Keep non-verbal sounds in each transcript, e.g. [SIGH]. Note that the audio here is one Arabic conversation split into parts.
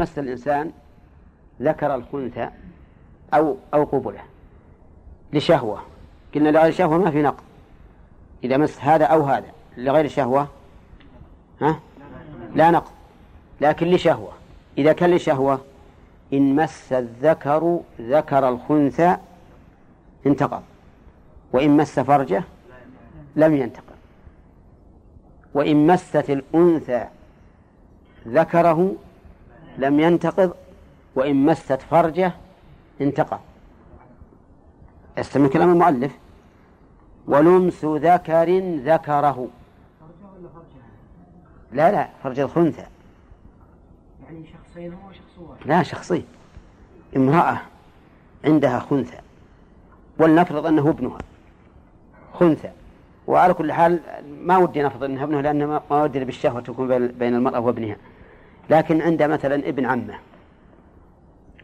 مس الإنسان ذكر الخنثى أو أو قبله لشهوة. قلنا لغير شهوة ما في نقض إذا مس هذا أو هذا لغير شهوة؟ ها؟ لا نقض لكن لشهوة. إذا كان لشهوة إن مس الذكر ذكر الخنثى انتقض. وإن مس فرجه لم ينتقض. وإن مست الأنثى ذكره لم ينتقض وإن مست فرجه انتقض. استمع كلام المؤلف. ولمس ذكر ذكره. لا لا فرج الخنثى. يعني شخصين هو شخص واحد. لا شخصين. امرأة عندها خنثى. ولنفرض أنه ابنها خنثى. وعلى كل حال ما ودي نفرض أنه ابنه لأن ما ودي بالشهوة تكون بين المرأة وابنها. لكن عند مثلا ابن عمه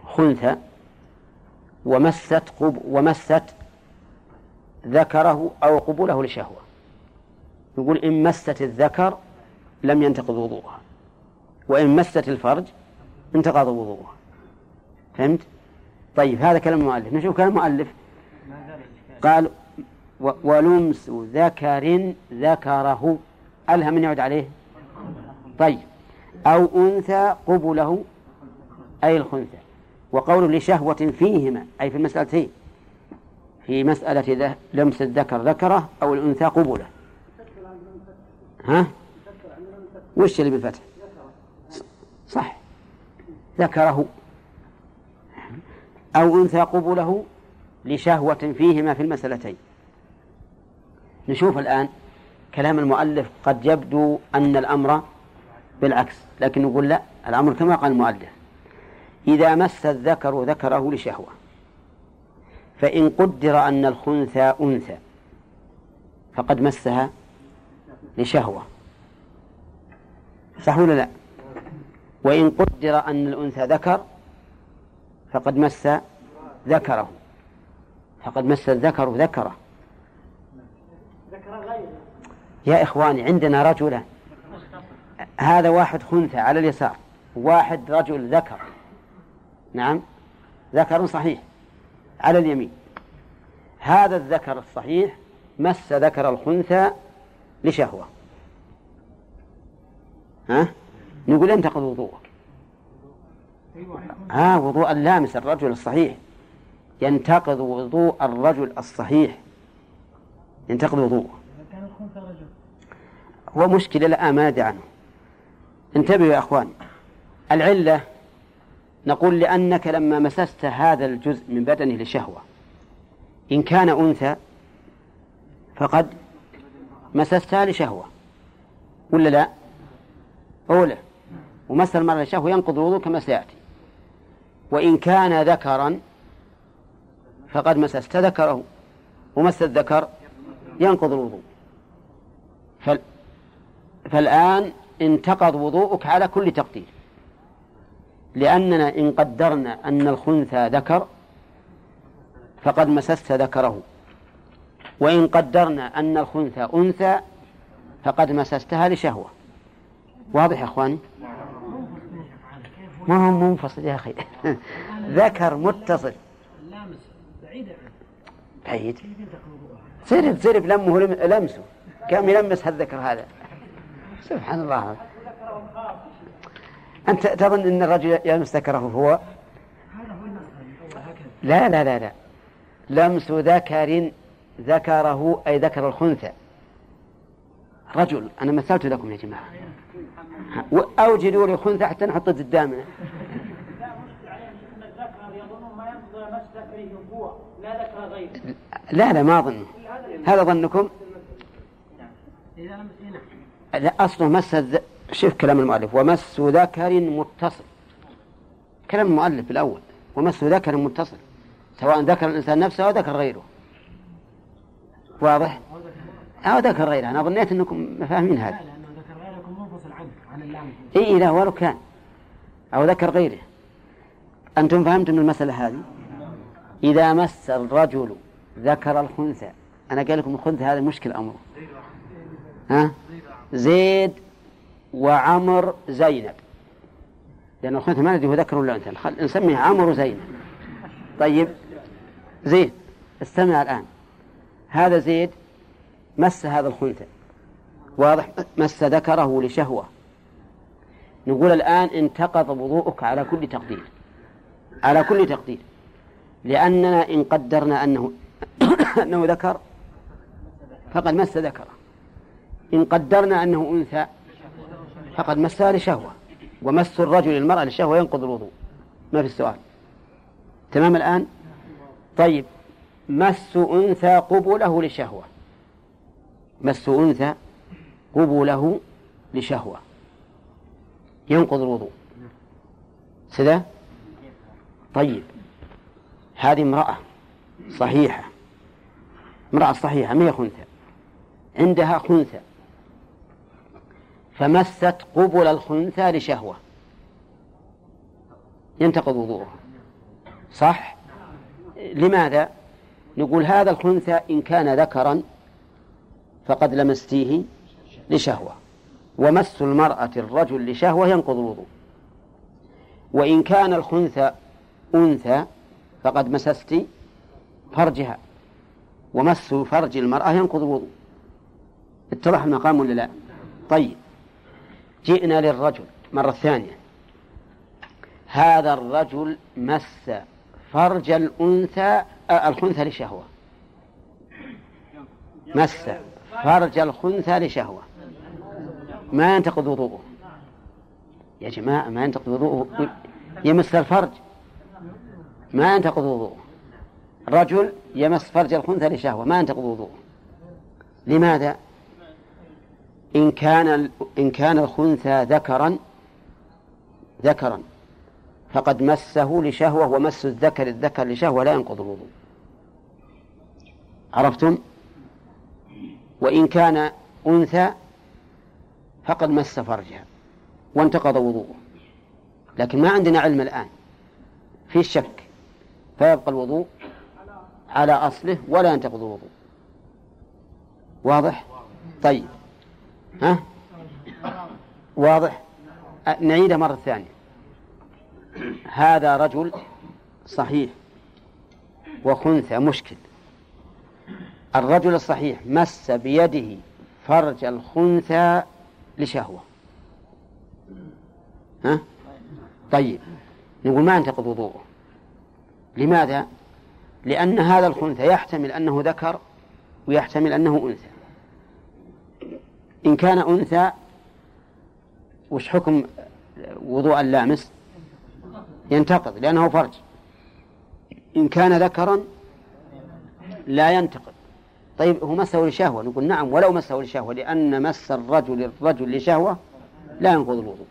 خنثى ومست قب ومست ذكره أو قبوله لشهوة. يقول إن مست الذكر لم ينتقض وضوءها وإن مست الفرج انتقض وضوءها. فهمت؟ طيب هذا كلام المؤلف. نشوف كلام المؤلف. قال ولمس ذكر ذكره. ألهم من يعود عليه؟ طيب. أو أنثى قبله أي الخنثى. وقول لشهوة فيهما أي في المسألتين في مسألة لمس الذكر ذكره أو الأنثى قبله. ها؟ وش اللي بالفتح؟ صح. ذكره. أو أنثى قبله لشهوة فيهما في المسألتين. نشوف الآن كلام المؤلف قد يبدو أن الأمر بالعكس لكن نقول لا الأمر كما قال المؤلف إذا مس الذكر ذكره لشهوة فإن قدر أن الخنثى أنثى فقد مسها لشهوة. صح ولا لا؟ وإن قدر أن الأنثى ذكر فقد مس ذكره. فقد مس الذكر ذكره. يا إخواني عندنا رجلا هذا واحد خنثى على اليسار. واحد رجل ذكر. نعم. ذكر صحيح. على اليمين. هذا الذكر الصحيح مس ذكر الخنثى لشهوة. ها؟ نقول انتقض وضوءك. ها؟ وضوء اللامس الرجل الصحيح. ينتقض وضوء الرجل الصحيح. ينتقض وضوءه. هو مشكلة لا ما عنه. انتبهوا يا أخوان. العلة نقول لأنك لما مسست هذا الجزء من بدنه لشهوة إن كان أنثى فقد مسستها لشهوة ولا لا؟ أولى ومس المرأة لشهوة ينقض الوضوء كما سيأتي. وإن كان ذكرا فقد مسست ذكره ومس الذكر ينقض الوضوء. فال... فالآن انتقض وضوءك على كل تقدير. لأننا إن قدرنا أن الخنثى ذكر فقد مسست ذكره. وإن قدرنا أن الخنثى أنثى فقد مسستها لشهوة. واضح يا أخواني؟ ما هو منفصل يا أخي. [LAUGHS] ذكر متصل. بعيد. سرب سرب لمه لمسه. كم يلمس هالذكر هذا. سبحان الله. أنت تظن أن الرجل يلمس ذكره هو؟ لا لا لا لا. لمس ذكر ذكره أي ذكر الخنثى. رجل أنا مثلت لكم يا جماعة. أوجدوا لي خنثى حتى نحطه قدامنا لا لا ما أظن. هذا ظنكم؟ لا أصله مس شوف كلام المؤلف. ومس ذكر متصل. كلام المؤلف الأول. ومس ذكر متصل. سواء ذكر الإنسان نفسه أو ذكر غيره. واضح؟ أو ذكر غيره. أنا ظنيت أنكم فاهمين هذا. إي لا ولو كان. أو ذكر غيره. أنتم فهمتم المسألة هذه؟ إذا مس الرجل ذكر الخنثى. أنا قال لكم الخنثى هذا مشكل أمره. ها؟ زيد وعمر زينب. لأن الخنثى ما ندري هو ذكر ولا أنثى نسميه عمرو زين طيب زيد استمع الآن. هذا زيد مس هذا الخنثى. واضح؟ مس ذكره لشهوة. نقول الآن انتقض وضوءك على كل تقدير. على كل تقدير. لأننا إن قدرنا أنه [COUGHS] أنه ذكر فقد مس ذكره. إن قدرنا أنه أنثى فقد مسها لشهوة ومس الرجل المرأة لشهوة ينقض الوضوء. ما في السؤال. تمام الآن؟ طيب. مس أنثى قبله لشهوة. مس أنثى قبله لشهوة. ينقض الوضوء. سذا طيب. هذه امرأة صحيحة. امرأة صحيحة. ما هي خنثى؟ عندها خنثى. فمست قبل الخنثى لشهوة. ينتقض وضوءها. صح؟ لماذا؟ نقول هذا الخنثى إن كان ذكرا فقد لمستيه لشهوة. ومس المرأة الرجل لشهوة ينقض الوضوء. وإن كان الخنثى أنثى فقد مسست فرجها. ومس فرج المرأة ينقض الوضوء. اتضح المقام ولا لا؟ طيب. جئنا للرجل مرة ثانية. هذا الرجل مس فرج الأنثى آه، الخنثى لشهوة. مس فرج الخنثى لشهوة. ما ينتقض وضوءه. يا جماعة ما ينتقض وضوءه. يمس الفرج. ما ينتقض وضوءه. رجل يمس فرج الخنثى لشهوة. ما ينتقض وضوءه. لماذا؟ إن كان إن كان الخنثى ذكرا ذكرا فقد مسه لشهوة ومس الذكر الذكر لشهوة لا ينقض الوضوء. عرفتم؟ وإن كان أنثى فقد مس فرجها وانتقض وضوءه. لكن ما عندنا علم الآن. في شك. فيبقى الوضوء على أصله ولا ينتقض الوضوء. واضح؟ طيب. ها؟ واضح؟ نعيدها مرة ثانية هذا رجل صحيح وخنثى مشكل الرجل الصحيح مس بيده فرج الخنثى لشهوة ها؟ طيب نقول ما ينتقض وضوءه لماذا؟ لأن هذا الخنثى يحتمل أنه ذكر ويحتمل أنه أنثى إن كان أنثى وش حكم وضوء اللامس؟ ينتقض لأنه فرج. إن كان ذكرا لا ينتقض. طيب هو مسه لشهوة نقول نعم ولو مسه لشهوة لأن مس الرجل الرجل لشهوة لا ينقض الوضوء.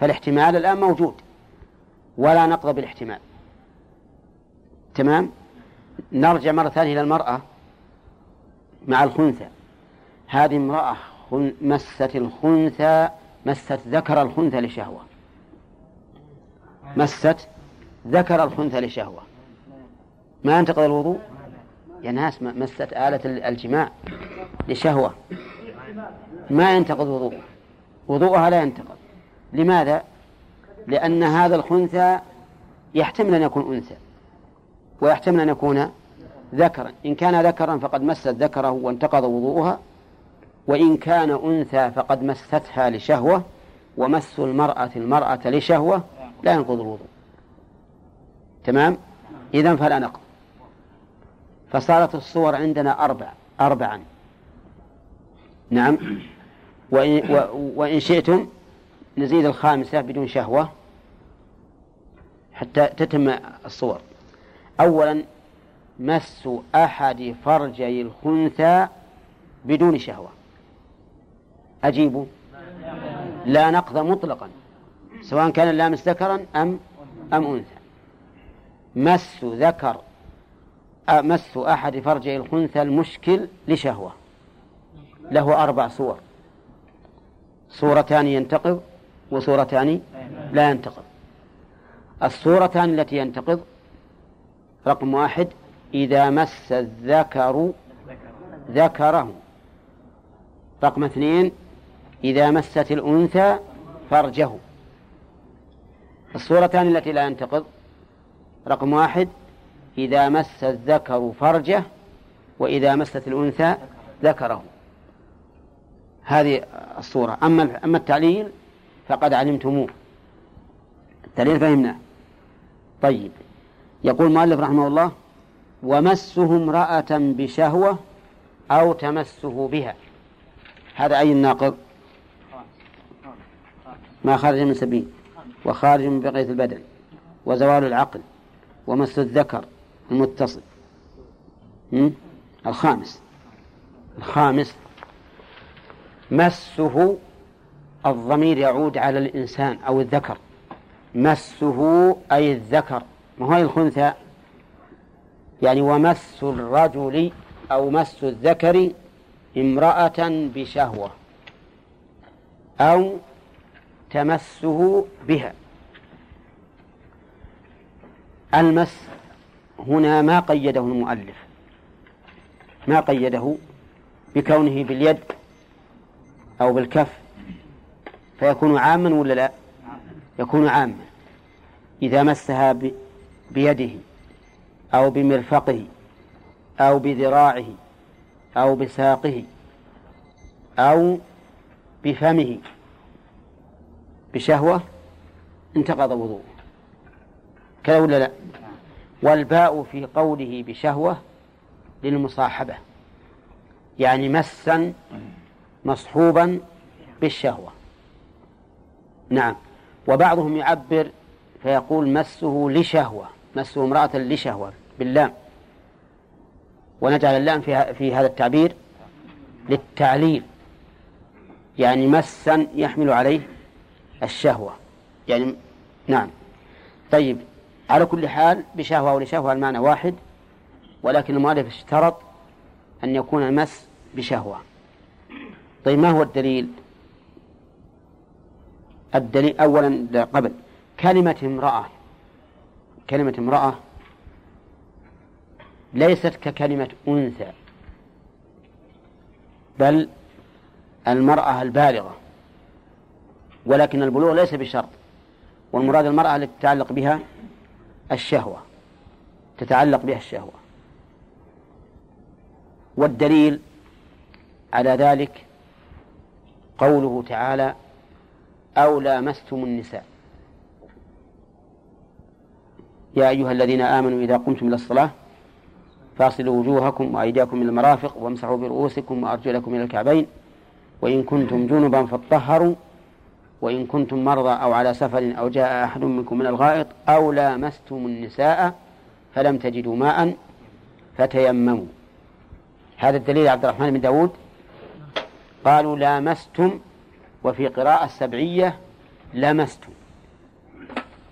فالاحتمال الآن موجود ولا نقض بالاحتمال. تمام؟ نرجع مرة ثانية إلى المرأة مع الخنثى. هذه امرأة مست الخنثى مست ذكر الخنثى لشهوة. مست ذكر الخنثى لشهوة. ما ينتقض الوضوء؟ يا ناس مست آلة الجماع لشهوة. ما ينتقض وضوء وضوءها لا ينتقض. لماذا؟ لأن هذا الخنثى يحتمل أن يكون أنثى. ويحتمل أن يكون ذكرا. إن كان ذكرا فقد مست ذكره وانتقض وضوءها. وإن كان أنثى فقد مستها لشهوة ومس المرأة المرأة لشهوة لا ينقض الوضوء. تمام؟ إذا فلا نقض. فصارت الصور عندنا أربع أربعا. نعم. وإن, وإن شئتم نزيد الخامسة بدون شهوة حتى تتم الصور. أولا مس أحد فرجي الخنثى بدون شهوة. أجيبوا لا نقض مطلقا. سواء كان اللامس ذكرا أم أم أنثى. مس ذكر مس أحد فرجي الخنثى المشكل لشهوة. له أربع صور. صورتان ينتقض وصورتان لا ينتقض. الصورتان التي ينتقض رقم واحد إذا مس الذكر ذكره. رقم اثنين إذا مست الأنثى فرجه. الصورتان التي لا ينتقض. رقم واحد إذا مس الذكر فرجه وإذا مست الأنثى ذكره. هذه الصورة. أما أما التعليل فقد علمتموه. التعليل فهمناه طيب. يقول المؤلف رحمه الله ومسه امرأة بشهوة أو تمسه بها. هذا أي الناقض؟ ما خرج من سبيل وخارج من بقية البدن وزوال العقل ومس الذكر المتصل. الخامس. الخامس. مسه الضمير يعود على الإنسان أو الذكر. مسه أي الذكر. ما هو الخنثى؟ يعني ومس الرجل أو مس الذكر امرأة بشهوة أو تمسه بها. المس هنا ما قيده المؤلف. ما قيده بكونه باليد أو بالكف فيكون عاما ولا لا؟ يكون عاما. إذا مسها بيده أو بمرفقه أو بذراعه أو بساقه أو بفمه بشهوة انتقض وضوءه. كذا ولا لا؟ والباء في قوله بشهوة للمصاحبة. يعني مسا مصحوبا بالشهوة. نعم. وبعضهم يعبر فيقول مسه لشهوة مسه امرأة لشهوة باللام. ونجعل اللام في, في هذا التعبير للتعليل. يعني مسا يحمل عليه الشهوة. يعني نعم. طيب على كل حال بشهوة أو لشهوة المعنى واحد ولكن المؤلف اشترط أن يكون المس بشهوة. طيب ما هو الدليل؟ الدليل أولا قبل. كلمة امرأة كلمة امرأة ليست ككلمة أنثى بل المرأة البالغة. ولكن البلوغ ليس بشرط. والمراد المرأة التي تتعلق بها الشهوة. تتعلق بها الشهوة. والدليل على ذلك قوله تعالى أو لامستم النساء. يا أيها الذين آمنوا إذا قمتم إلى الصلاة فاصلوا وجوهكم وأيديكم إلى المرافق وامسحوا برؤوسكم وأرجلكم إلى الكعبين. وإن كنتم جنبا فاطهروا وإن كنتم مرضى أو على سفر أو جاء أحد منكم من الغائط أو لامستم النساء فلم تجدوا ماء فتيمموا. هذا الدليل عبد الرحمن بن داود. قالوا لامستم وفي قراءة سبعية لمستم.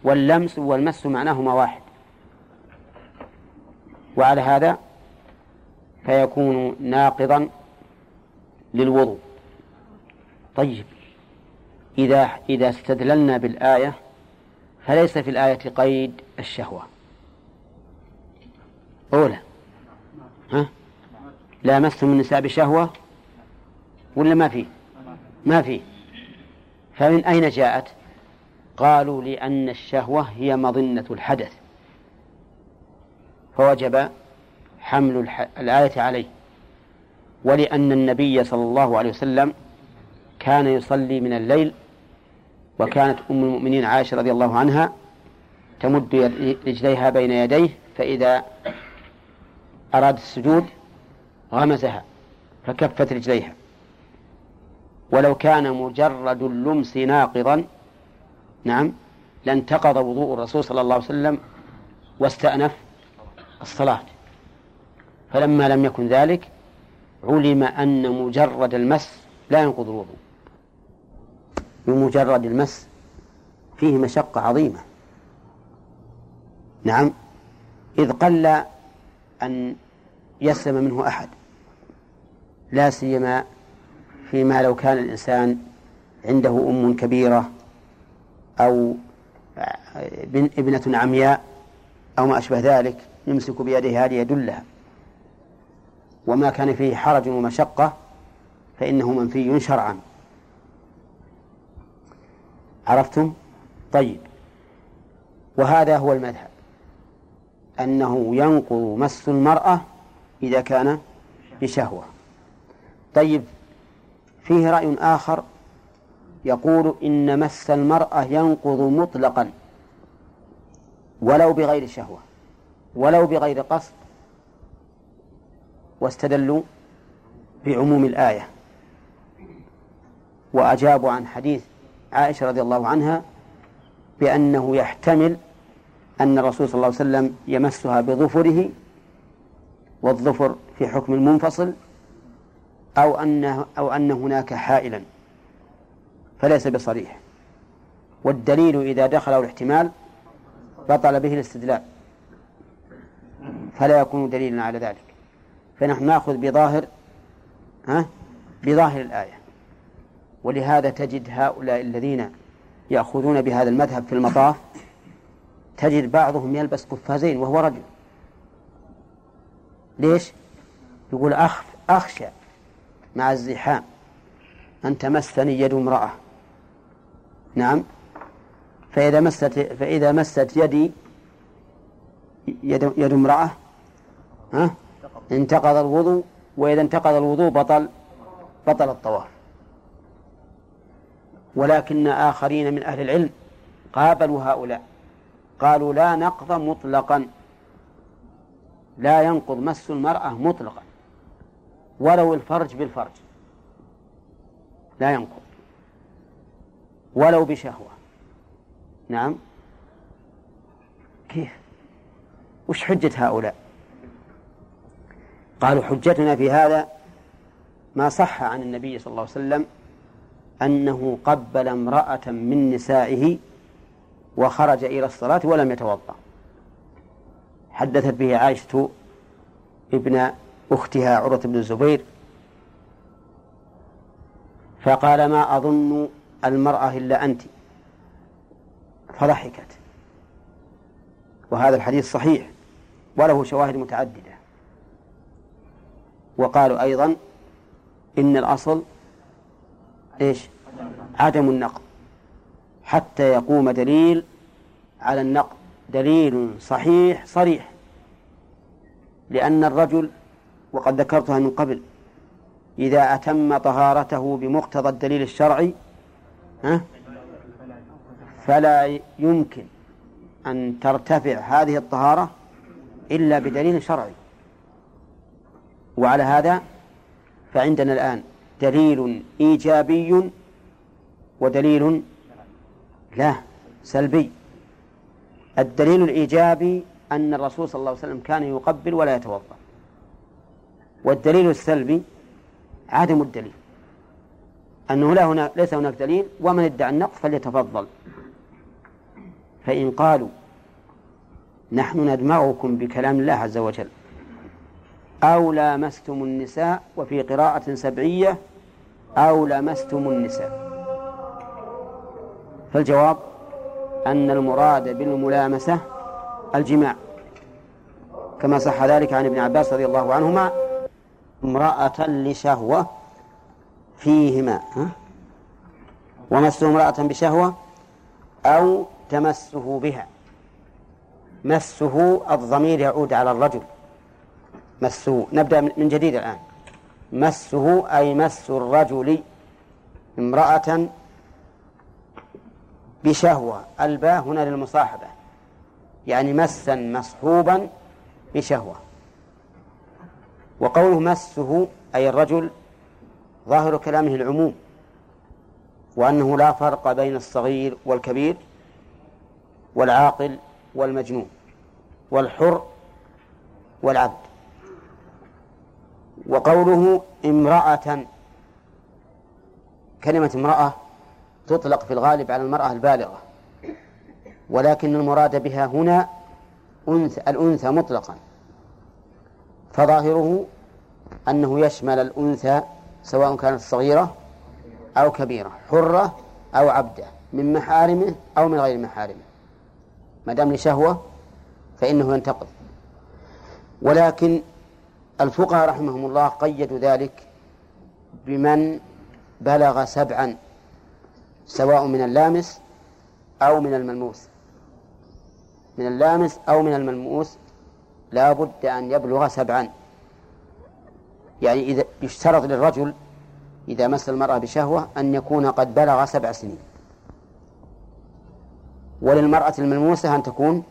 واللمس والمس معناهما واحد. وعلى هذا فيكون ناقضا للوضوء. طيب. إذا إذا استدللنا بالآية فليس في الآية قيد الشهوة. أولى. ها؟ لامستم النساء بشهوة ولا ما فيه ما فيه فمن أين جاءت؟ قالوا لأن الشهوة هي مظنة الحدث. فوجب حمل الآية عليه. ولأن النبي صلى الله عليه وسلم كان يصلي من الليل وكانت أم المؤمنين عائشة رضي الله عنها تمد رجليها بين يديه فإذا أراد السجود غمزها فكفت رجليها. ولو كان مجرد اللمس ناقضا نعم لانتقض وضوء الرسول صلى الله عليه وسلم واستأنف الصلاة. فلما لم يكن ذلك علم أن مجرد المس لا ينقض الوضوء. بمجرد المس فيه مشقة عظيمة. نعم. إذ قل أن يسلم منه أحد لا سيما فيما لو كان الإنسان عنده أم كبيرة أو ابنة عمياء أو ما أشبه ذلك يمسك بيده هذه يدلها. وما كان فيه حرج ومشقة فإنه منفي شرعا. عرفتم؟ طيب. وهذا هو المذهب. أنه ينقض مس المرأة إذا كان بشهوة. طيب فيه رأي آخر يقول إن مس المرأة ينقض مطلقا ولو بغير شهوة ولو بغير قصد واستدلوا بعموم الآية. وأجابوا عن حديث عائشة رضي الله عنها بأنه يحتمل أن الرسول صلى الله عليه وسلم يمسها بظفره والظفر في حكم المنفصل أو أن أو أن هناك حائلا فليس بصريح. والدليل إذا دخله الاحتمال بطل به الاستدلال فلا يكون دليلا على ذلك. فنحن نأخذ بظاهر ها؟ بظاهر الآية. ولهذا تجد هؤلاء الذين يأخذون بهذا المذهب في المطاف تجد بعضهم يلبس قفازين وهو رجل. ليش؟ يقول أخف أخشى مع الزحام أن تمسني يد امرأة. نعم. فإذا مست فإذا مست يدي يد, يد امرأة ها؟ انتقض الوضوء وإذا انتقض الوضوء بطل بطل الطواف. ولكن آخرين من أهل العلم قابلوا هؤلاء. قالوا لا نقض مطلقا. لا ينقض مس المرأة مطلقا. ولو الفرج بالفرج. لا ينقض. ولو بشهوة. نعم. كيف؟ وش حجة هؤلاء؟ قالوا حجتنا في هذا ما صح عن النبي صلى الله عليه وسلم أنه قبل امرأة من نسائه وخرج إلى الصلاة ولم يتوضأ. حدثت به عائشة ابن أختها عروة بن الزبير فقال ما أظن المرأة إلا أنت. فضحكت. وهذا الحديث صحيح وله شواهد متعددة. وقالوا أيضا إن الأصل إيش؟ عدم النقض حتى يقوم دليل على النقض دليل صحيح صريح. لأن الرجل وقد ذكرتها من قبل إذا أتم طهارته بمقتضى الدليل الشرعي ها فلا يمكن أن ترتفع هذه الطهارة إلا بدليل شرعي. وعلى هذا فعندنا الآن دليل إيجابي ودليل لا سلبي. الدليل الإيجابي أن الرسول صلى الله عليه وسلم كان يقبل ولا يتوضأ. والدليل السلبي عدم الدليل. أنه لا هناك ليس هناك دليل ومن ادعى النقص فليتفضل. فإن قالوا نحن ندمغكم بكلام الله عز وجل أو لامستم النساء وفي قراءة سبعية أو لمستم النساء. فالجواب أن المراد بالملامسة الجماع. كما صح ذلك عن ابن عباس رضي الله عنهما امرأة لشهوة فيهما؟ ومسه امرأة بشهوة أو تمسه بها. مسه الضمير يعود على الرجل. مسه. نبدأ من جديد الآن. مسه أي مس الرجل امرأة بشهوة. الباء هنا للمصاحبة. يعني مسا مصحوبا بشهوة. وقوله مسه أي الرجل ظاهر كلامه العموم. وأنه لا فرق بين الصغير والكبير والعاقل والمجنون والحر والعبد. وقوله امرأة. كلمة امرأة تطلق في الغالب على المرأة البالغة ولكن المراد بها هنا أنثى الأنثى مطلقا. فظاهره أنه يشمل الأنثى سواء كانت صغيرة أو كبيرة حرة أو عبدة من محارمه أو من غير محارمه. ما دام لشهوة فإنه ينتقض. ولكن الفقهاء رحمهم الله قيدوا ذلك بمن بلغ سبعا سواء من اللامس أو من الملموس. من اللامس أو من الملموس لا بد أن يبلغ سبعا. يعني إذا يشترط للرجل إذا مس المرأة بشهوة أن يكون قد بلغ سبع سنين. وللمرأة الملموسة أن تكون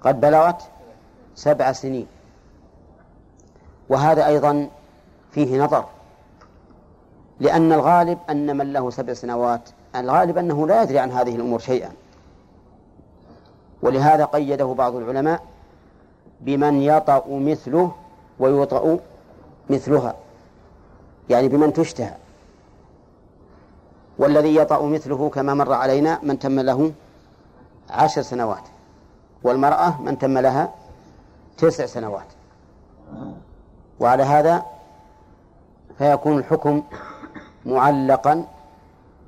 قد بلغت سبع سنين. وهذا أيضا فيه نظر لأن الغالب أن من له سبع سنوات الغالب أنه لا يدري عن هذه الأمور شيئا. ولهذا قيده بعض العلماء بمن يطأ مثله ويطأ مثلها يعني بمن تشتهى. والذي يطأ مثله كما مر علينا من تم له عشر سنوات والمرأة من تم لها تسع سنوات. وعلى هذا فيكون الحكم معلقا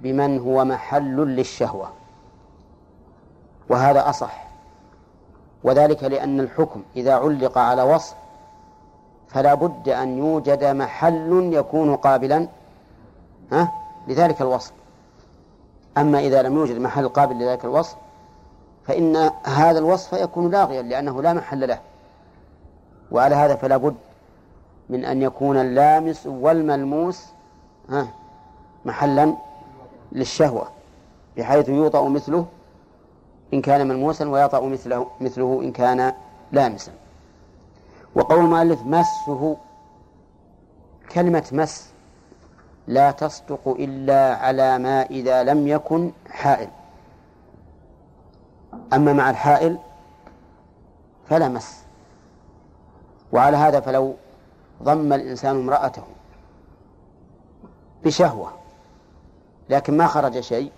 بمن هو محل للشهوة وهذا أصح. وذلك لأن الحكم إذا علق على وصف فلا بد أن يوجد محل يكون قابلا ها لذلك الوصف. أما إذا لم يوجد محل قابل لذلك الوصف فإن هذا الوصف يكون لاغيا لأنه لا محل له. وعلى هذا فلا بد من أن يكون اللامس والملموس ها محلا للشهوة بحيث يوطأ مثله إن كان ملموسا ويطأ مثله مثله إن كان لامسا. وقول المؤلف مسه كلمة مس لا تصدق إلا على ما إذا لم يكن حائل. أما مع الحائل فلا مس. وعلى هذا فلو ضم الإنسان امرأته بشهوة لكن ما خرج شيء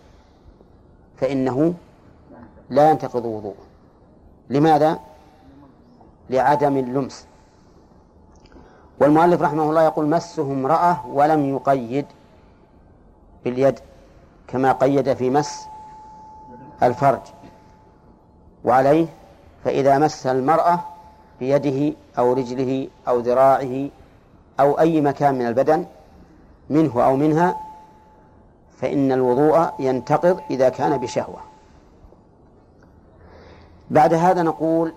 فإنه لا ينتقض وضوءه. لماذا؟ لعدم اللمس. والمؤلف رحمه الله يقول مسه امرأة ولم يقيد باليد كما قيد في مس الفرج. وعليه فإذا مس المرأة بيده أو رجله أو ذراعه أو أي مكان من البدن منه أو منها فإن الوضوء ينتقض إذا كان بشهوة. بعد هذا نقول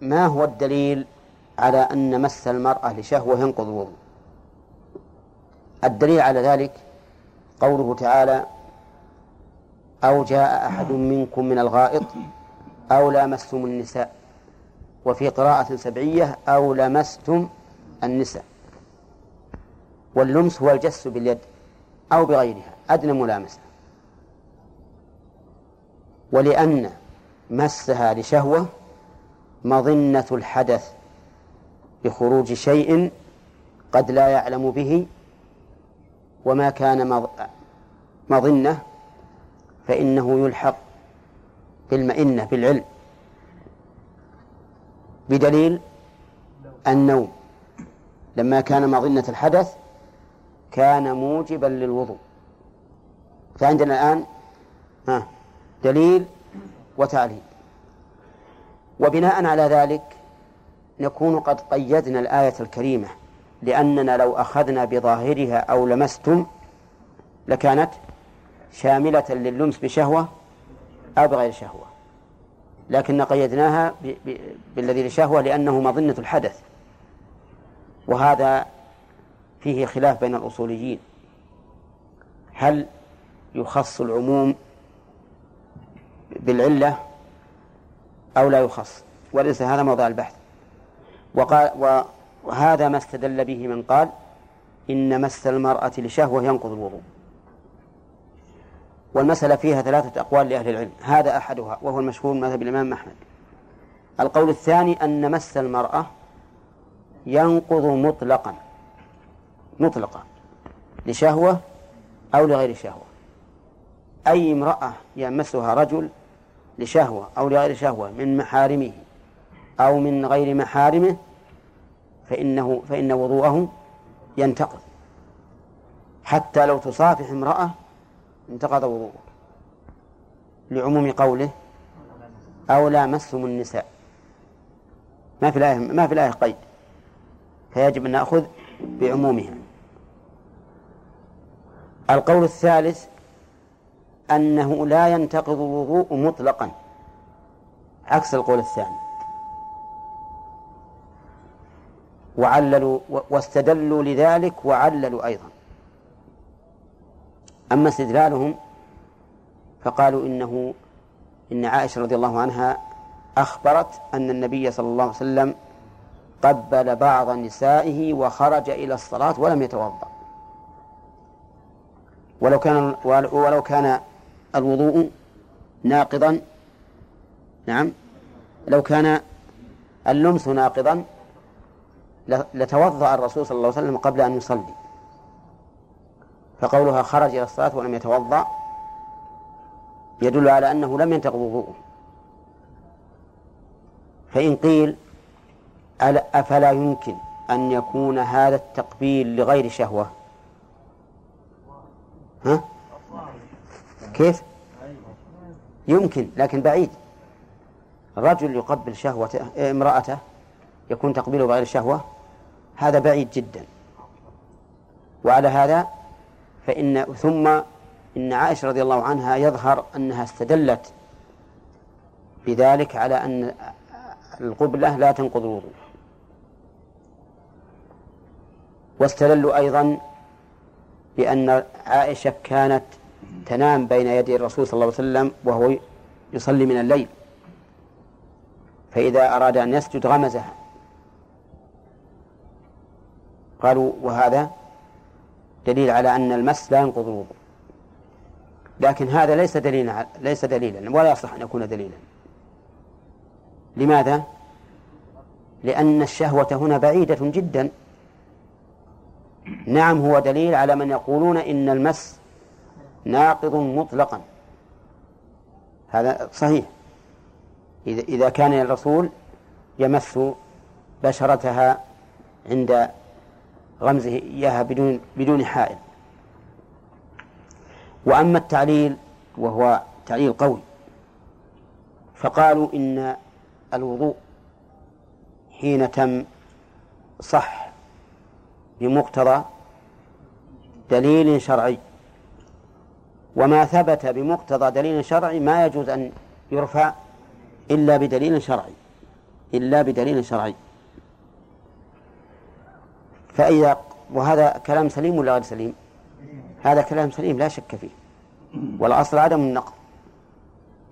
ما هو الدليل على أن مس المرأة لشهوة ينقض الوضوء؟ الدليل على ذلك قوله تعالى أو جاء أحد منكم من الغائط أو لامستم النساء. وفي قراءة سبعية أو لمستم النساء. واللمس هو الجس باليد أو بغيرها أدنى ملامسة ولأن مسها لشهوة مظنة الحدث بخروج شيء قد لا يعلم به وما كان مظنة فإنه يلحق بالمئنة بالعلم. بدليل النوم. لما كان مظنة الحدث كان موجبا للوضوء. فعندنا الآن ها دليل وتعليل. وبناء على ذلك نكون قد قيدنا الآية الكريمة لأننا لو أخذنا بظاهرها أو لمستم لكانت شاملة لللمس بشهوة أو بغير شهوة. لكن قيدناها بالذي لشهوة لأنه مظنة الحدث. وهذا فيه خلاف بين الأصوليين. هل يخص العموم بالعلة أو لا يخص؟ وليس هذا موضع البحث. وقال وهذا ما استدل به من قال إن مس المرأة لشهوة ينقض الوضوء. والمسألة فيها ثلاثة أقوال لأهل العلم. هذا أحدها وهو المشهور مذهب الإمام أحمد. القول الثاني أن مس المرأة ينقض مطلقا مطلقا لشهوة أو لغير شهوة. أي امرأة يمسها رجل لشهوة أو لغير شهوة من محارمه أو من غير محارمه فإنه فإن وضوءه ينتقض. حتى لو تصافح امرأة انتقض وضوءه لعموم قوله أو لامستم النساء. ما في الآية ما في الآية قيد. فيجب أن نأخذ بعمومها. القول الثالث أنه لا ينتقض الوضوء مطلقا. عكس القول الثاني. وعللوا واستدلوا لذلك وعللوا أيضا. أما استدلالهم فقالوا إنه إن عائشة رضي الله عنها أخبرت أن النبي صلى الله عليه وسلم قبل بعض نسائه وخرج إلى الصلاة ولم يتوضأ. ولو كان ولو كان الوضوء ناقضا نعم لو كان اللمس ناقضا لتوضأ الرسول صلى الله عليه وسلم قبل أن يصلي. فقولها خرج إلى الصلاة ولم يتوضأ يدل على أنه لم ينتقض وضوءه. فإن قيل أفلا يمكن أن يكون هذا التقبيل لغير شهوة؟ ها؟ كيف؟ يمكن لكن بعيد. رجل يقبل شهوته امرأته يكون تقبيله بغير شهوة؟ هذا بعيد جدا. وعلى هذا فإن ثم إن عائشة رضي الله عنها يظهر أنها استدلت بذلك على أن القبلة لا تنقض الوضوء. واستدلوا أيضا بأن عائشة كانت تنام بين يدي الرسول صلى الله عليه وسلم وهو يصلي من الليل. فإذا أراد أن يسجد غمزها. قالوا وهذا؟ دليل على أن المس لا ينقض الوضوء. لكن هذا ليس دليلا ليس دليلا ولا يصح أن يكون دليلا. لماذا؟ لأن الشهوة هنا بعيدة جدا. نعم هو دليل على من يقولون إن المس ناقض مطلقا. هذا صحيح. إذا كان الرسول يمس بشرتها عند غمزه إياها بدون بدون حائل. وأما التعليل وهو تعليل قوي. فقالوا إن الوضوء حين تم صح بمقتضى دليل شرعي. وما ثبت بمقتضى دليل شرعي ما يجوز أن يرفع إلا بدليل شرعي. إلا بدليل شرعي. فإذا وهذا كلام سليم ولا غير سليم؟ هذا كلام سليم لا شك فيه. والأصل عدم النقض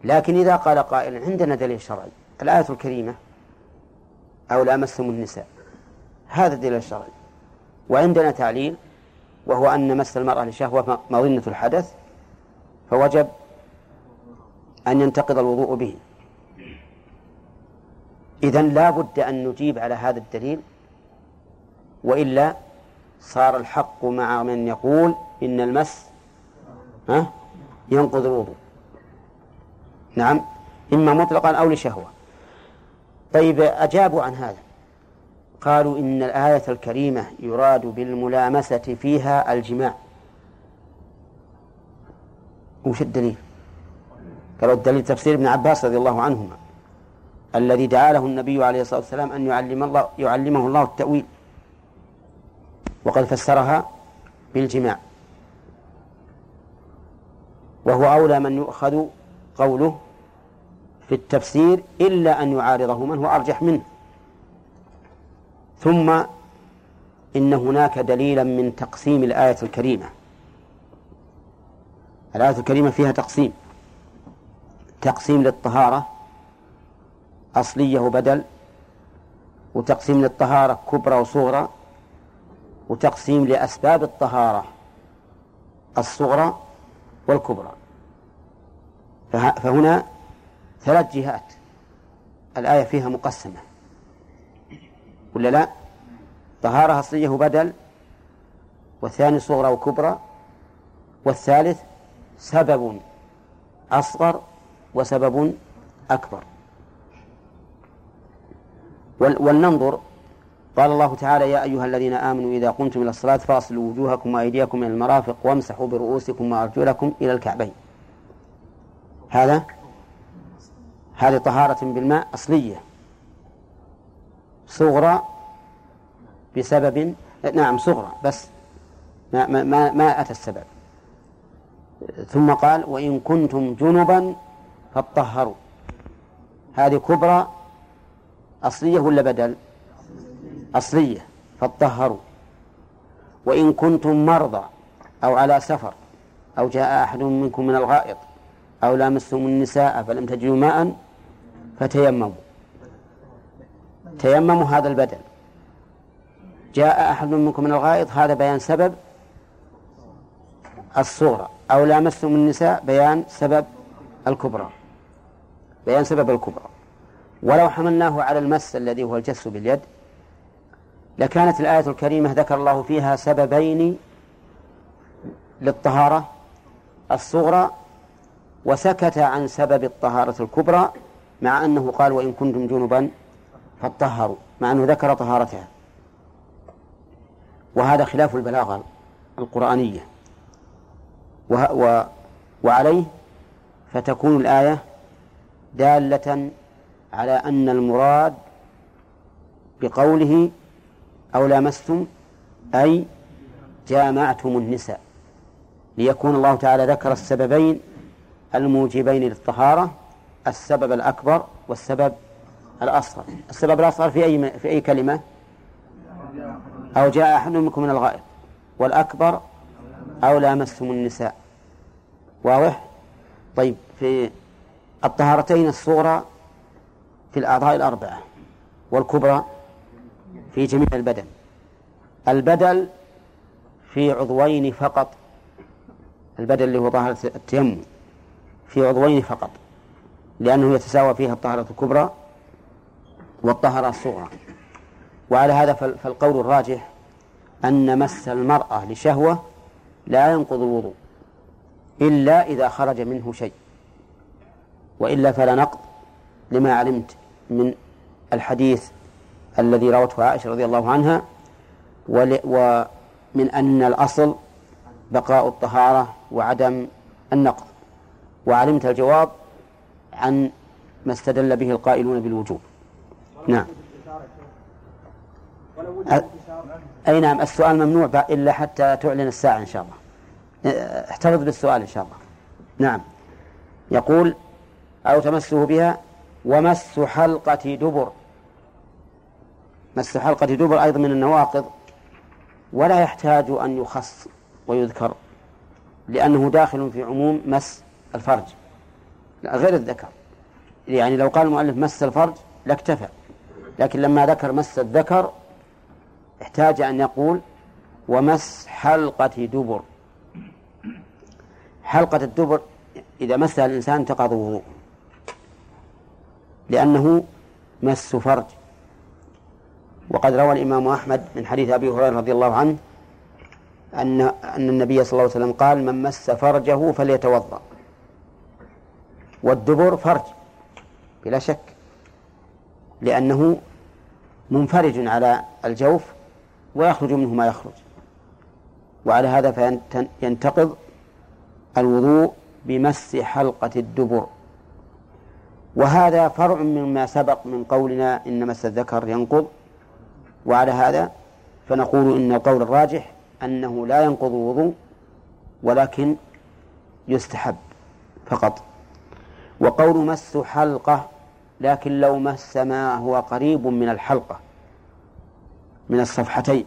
لكن إذا قال قائل عندنا دليل شرعي. الآية الكريمة أو لامستم النساء. هذا دليل شرعي. وعندنا تعليل وهو أن مس المرأة لشهوة مظنة الحدث فوجب أن ينتقض الوضوء به. إذن لا بد أن نجيب على هذا الدليل وإلا صار الحق مع من يقول إن المس ها ينقض الوضوء. نعم إما مطلقا أو لشهوة. طيب أجابوا عن هذا. قالوا إن الآية الكريمة يراد بالملامسة فيها الجماع. وش الدليل؟ قالوا الدليل تفسير ابن عباس رضي الله عنهما الذي دعا له النبي عليه الصلاة والسلام أن يعلم الله يعلمه الله التأويل. وقد فسرها بالجماع. وهو أولى من يؤخذ قوله في التفسير إلا أن يعارضه من هو أرجح منه. ثم إن هناك دليلا من تقسيم الآية الكريمة. الآية الكريمة فيها تقسيم. تقسيم للطهارة أصلية وبدل وتقسيم للطهارة كبرى وصغرى وتقسيم لأسباب الطهارة الصغرى والكبرى. فهنا ثلاث جهات. الآية فيها مقسمة. ولا لا؟ طهارة أصلية بدل والثاني صغرى وكبرى والثالث سبب أصغر وسبب أكبر. ولننظر قال الله تعالى يا أيها الذين آمنوا إذا قمتم إلى الصلاة فاصلوا وجوهكم وأيديكم إلى المرافق وامسحوا برؤوسكم وأرجلكم إلى الكعبين. هذا هذه طهارة بالماء أصلية. صغرى بسبب نعم صغرى بس. ما, ما, ما, أتى السبب. ثم قال وإن كنتم جنبا فاطهروا. هذه كبرى أصلية ولا بدل؟ أصلية فطهروا وإن كنتم مرضى أو على سفر أو جاء أحد منكم من الغائط أو لامستم النساء فلم تجدوا ماء فتيمموا. تيمموا هذا البدل جاء أحد منكم من الغائط هذا بيان سبب الصغرى أو لامستم النساء بيان سبب الكبرى. بيان سبب الكبرى. ولو حملناه على المس الذي هو الجس باليد لكانت الآية الكريمة ذكر الله فيها سببين للطهارة. الصغرى وسكت عن سبب الطهارة الكبرى مع أنه قال وإن كنتم جنبا فطهروا مع أنه ذكر طهارتها. وهذا خلاف البلاغة القرآنية. و وعليه فتكون الآية دالة على أن المراد بقوله أو لامستم أي جامعتم النساء. ليكون الله تعالى ذكر السببين الموجبين للطهارة السبب الأكبر والسبب الأصغر. السبب الأصغر في أي في أي كلمة؟ أو جاء أحد منكم من الغائط. والأكبر أو لامستم النساء. واضح؟ طيب في الطهارتين الصغرى في الأعضاء الأربعة والكبرى في جميع البدن. البدل في عضوين فقط. البدل اللي هو طهارة التيمم في عضوين فقط لأنه يتساوى فيها الطهارة الكبرى والطهارة الصغرى. وعلى هذا فالقول الراجح أن مس المرأة لشهوة لا ينقض الوضوء إلا إذا خرج منه شيء وإلا فلا نقض لما علمت من الحديث الذي روته عائشة رضي الله عنها ومن أن الأصل بقاء الطهارة وعدم النقض. وعلمت الجواب عن ما استدل به القائلون بالوجوب. نعم. أي نعم السؤال ممنوع إلا حتى تعلن الساعة إن شاء الله. احتفظ بالسؤال إن شاء الله. نعم. يقول أو تمسه بها ومس حلقة دبر. مس حلقة دبر أيضا من النواقض ولا يحتاج أن يخص ويذكر لأنه داخل في عموم مس الفرج غير الذكر. يعني لو قال المؤلف مس الفرج لاكتفى لكن لما ذكر مس الذكر احتاج أن يقول ومس حلقة دبر. حلقة الدبر إذا مسها الإنسان انتقض وضوء لأنه مس فرج. وقد روى الإمام أحمد من حديث أبي هريرة رضي الله عنه أن أن النبي صلى الله عليه وسلم قال من مس فرجه فليتوضأ والدبر فرج بلا شك لأنه منفرج على الجوف ويخرج منه ما يخرج. وعلى هذا فينتقض الوضوء بمس حلقة الدبر. وهذا فرع مما سبق من قولنا إن مس الذكر ينقض. وعلى هذا فنقول إن القول الراجح أنه لا ينقض الوضوء ولكن يستحب فقط. وقول مس حلقة لكن لو مس ما هو قريب من الحلقة من الصفحتين.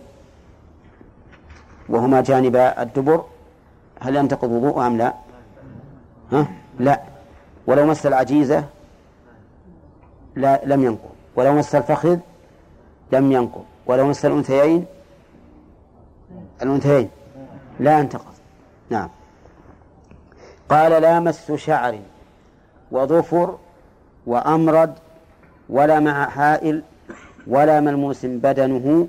وهما جانب الدبر. هل ينتقض وضوء أم لا؟ ها؟ لا. ولو مس العجيزة لا لم ينقض. ولو مس الفخذ لم ينقض. ولو مس الأنثيين؟ الأنثيين. لا ينتقض نعم. قال لا مس شعر وظفر وأمرد ولا مع حائل ولا ملموس بدنه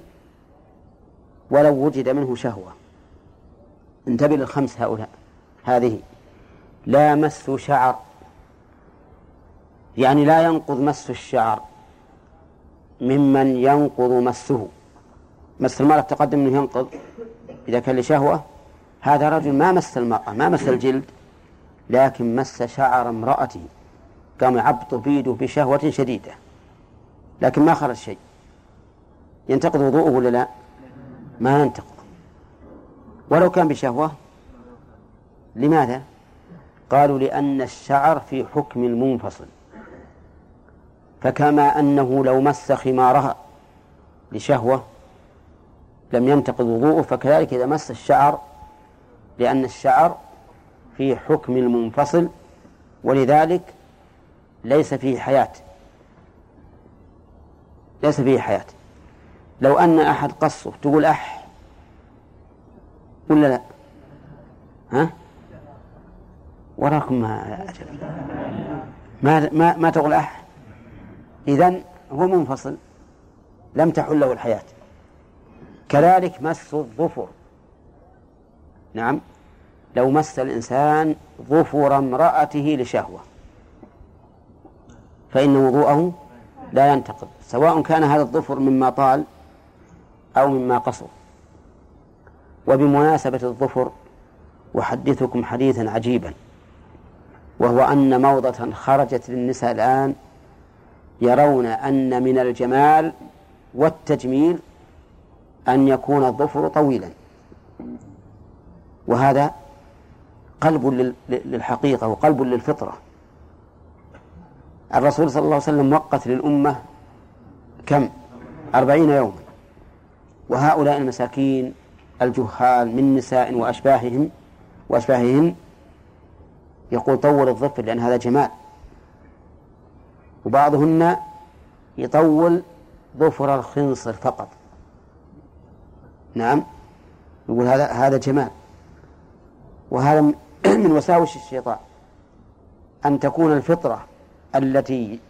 ولو وجد منه شهوة. انتبه للخمس هؤلاء. هذه. لا مس شعر. يعني لا ينقض مس الشعر ممن ينقض مسه. مس المرأة تقدم أنه ينقض. إذا كان لشهوة هذا رجل ما مس المرأة ما مس الجلد لكن مس شعر امرأته. قام يعبط بيده بشهوة شديدة. لكن ما خرج شيء. ينتقض وضوءه ولا لا؟ ما ينتقض. ولو كان بشهوة لماذا؟ قالوا لأن الشعر في حكم المنفصل. فكما أنه لو مس خمارها لشهوة لم ينتقض وضوءه فكذلك إذا مس الشعر لأن الشعر في حكم المنفصل ولذلك ليس فيه حياة. ليس فيه حياة. لو أن أحد قصه تقول أح ولا لا؟ ها؟ وراكم ما ما ما, ما تقول أح؟ إذن هو منفصل لم تحل له الحياة. كذلك مس الظفر. نعم. لو مس الإنسان ظفر امرأته لشهوة فإن وضوءه لا ينتقض سواء كان هذا الظفر مما طال أو مما قصر. وبمناسبة الظفر أحدثكم حديثا عجيبا وهو أن موضة خرجت للنساء الآن يرون أن من الجمال والتجميل أن يكون الظفر طويلا. وهذا قلب للحقيقة وقلب للفطرة. الرسول صلى الله عليه وسلم وقت للأمة كم؟ أربعين يوما. وهؤلاء المساكين الجهال من نساء وأشباههم وأشباههن يقول طول الظفر لأن هذا جمال. وبعضهن يطول ظفر الخنصر فقط. نعم. يقول هذا هذا جمال. وهذا [CLEARS THROAT] من وساوس الشيطان. أن تكون الفطرة التي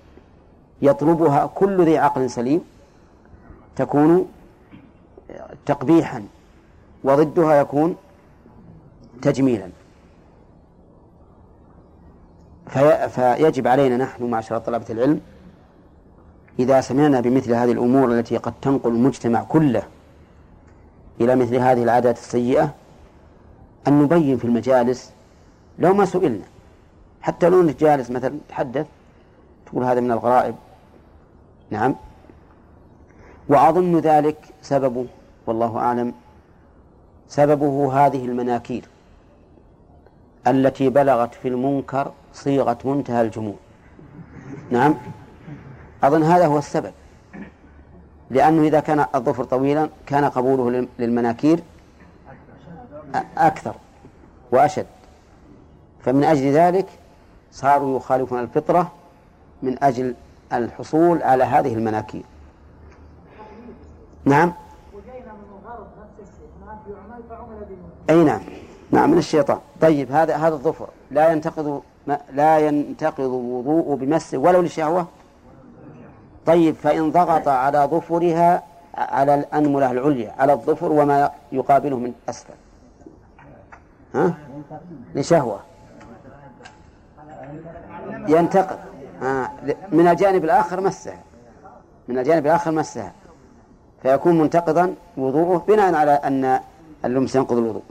يطلبها كل ذي عقل سليم تكون تقبيحا وضدها يكون تجميلا. في فيجب علينا نحن معشر طلبة العلم إذا سمعنا بمثل هذه الأمور التي قد تنقل المجتمع كله إلى مثل هذه العادات السيئة أن نبين في المجالس لو ما سئلنا. حتى لو أنك جالس مثلا تحدث تقول هذا من الغرائب. نعم. وأظن ذلك سببه والله أعلم سببه هذه المناكير التي بلغت في المنكر صيغة منتهى الجموع. نعم. أظن هذا هو السبب. لأنه إذا كان الظفر طويلا كان قبوله للمناكير أكثر وأشد. فمن أجل ذلك صاروا يخالفون الفطرة من أجل الحصول على هذه المناكير. نعم؟ أي نعم. نعم من الشيطان. طيب هذا هذا الظفر لا ينتقض لا ينتقض الوضوء بمس ولو لشهوة طيب فإن ضغط على ظفرها على الأنملة العليا على الظفر وما يقابله من أسفل. ها؟ لشهوة. ينتقض من الجانب الآخر مسها. من الجانب الآخر مسها. فيكون منتقضا وضوءه بناء على أن اللمس ينقض الوضوء.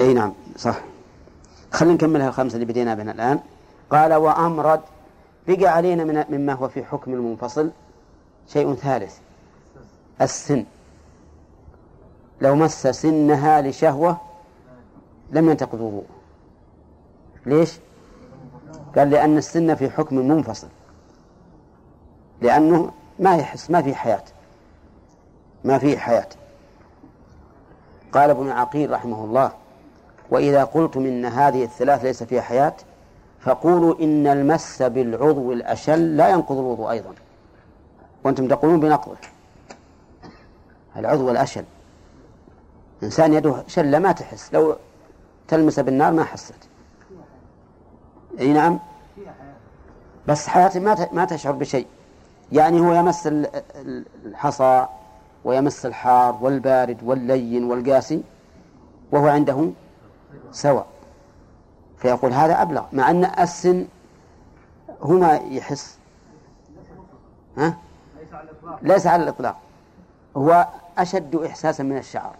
إي نعم صح. خلينا نكملها الخمسة اللي بدينا بها الآن. قال وأمرد بقى علينا من مما هو في حكم المنفصل شيء ثالث. السن. لو مس سنها لشهوة لم ينتقض وضوء ليش؟ قال لأن السن في حكم منفصل. لأنه ما يحس ما في حياة. ما في حياة. قال ابن عقيل رحمه الله وإذا قلتم إن هذه الثلاث ليس فيها حياة فقولوا إن المس بالعضو الأشل لا ينقض الوضوء أيضا. وأنتم تقولون بنقضه. العضو الأشل. إنسان يده شلة ما تحس. لو تلمس بالنار ما حست. أي نعم؟ بس حياته ما ما تشعر بشيء. يعني هو يمس الحصى ويمس الحار والبارد واللين والقاسي وهو عنده سواء. فيقول هذا أبلغ مع أن السن هو ما يحس. ها؟ ليس على الإطلاق. هو أشد إحساسا من الشعر.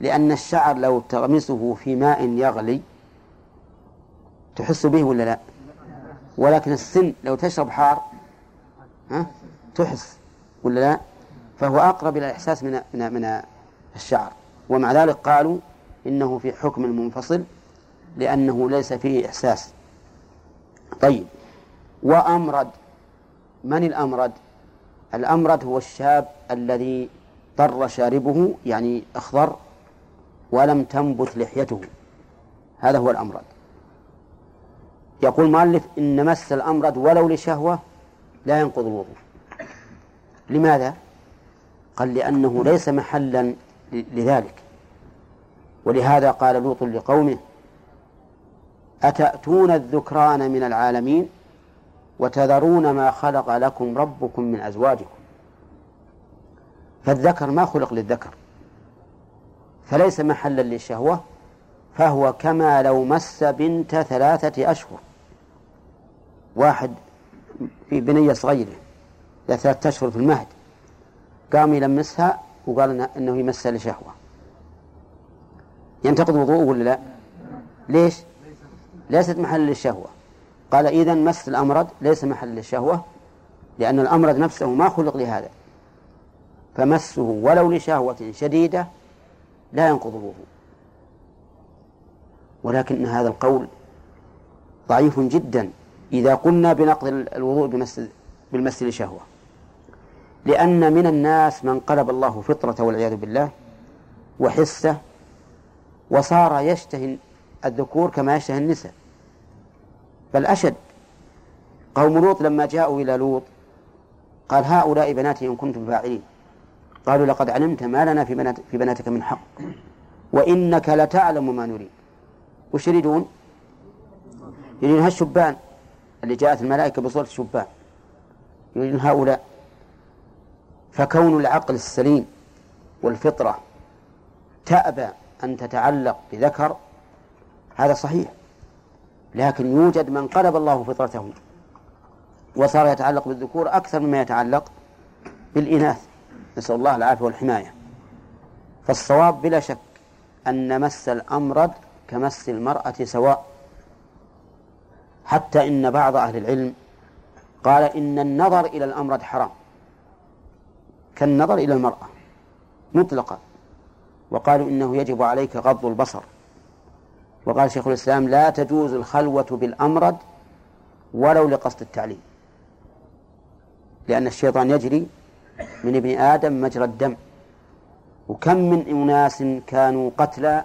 لأن الشعر لو تغمسه في ماء يغلي تحس به ولا لا؟ ولكن السن لو تشرب حار ها؟ تحس ولا لا؟ فهو أقرب إلى الإحساس من من الشعر. ومع ذلك قالوا إنه في حكم المنفصل لأنه ليس فيه إحساس. طيب وأمرد من الأمرد الأمرد هو الشاب الذي ضر شاربه يعني أخضر ولم تنبت لحيته. هذا هو الأمرد يقول مؤلف إن مس الأمرد ولو لشهوة لا ينقض الوضوء. لماذا؟ قال لأنه ليس محلا لذلك. ولهذا قال لوط لقومه أتأتون الذكران من العالمين وتذرون ما خلق لكم ربكم من أزواجكم فالذكر ما خلق للذكر فليس محلا للشهوة فهو كما لو مس بنت ثلاثة أشهر واحد في بنية صغيرة ثلاثة أشهر في المهد قام يلمسها وقال إنه يمسها لشهوة ينتقض وضوءه ولا لا؟ ليش؟ ليست محل للشهوة. قال إذا مس الأمرد ليس محل للشهوة لأن الأمرد نفسه ما خلق لهذا. فمسه ولو لشهوة شديدة لا ينقض الوضوء ولكن هذا القول ضعيف جدا إذا قلنا بنقض الوضوء بالمس لشهوة. لأن من الناس من قلب الله فطرة والعياذ بالله وحسه وصار يشتهي الذكور كما يشتهي النساء. بل أشد قوم لوط لما جاءوا إلى لوط قال هؤلاء بناتي إن كنتم فاعلين. قالوا لقد علمت ما لنا في, بنات في بناتك من حق وإنك لتعلم ما نريد. وش يريدون؟ يريدون هالشبان اللي جاءت الملائكة بصورة الشبان. يريدون هؤلاء. فكون العقل السليم والفطرة تأبى أن تتعلق بذكر هذا صحيح. لكن يوجد من قلب الله فطرته وصار يتعلق بالذكور أكثر مما يتعلق بالإناث. نسأل الله العافية والحماية. فالصواب بلا شك أن مس الأمرد كمس المرأة سواء. حتى إن بعض أهل العلم قال إن النظر إلى الأمرد حرام. كالنظر إلى المرأة مطلقا. وقالوا إنه يجب عليك غض البصر. وقال شيخ الإسلام لا تجوز الخلوة بالأمرد ولو لقصد التعليم. لأن الشيطان يجري من ابن آدم مجرى الدم. وكم من أناس كانوا قتلى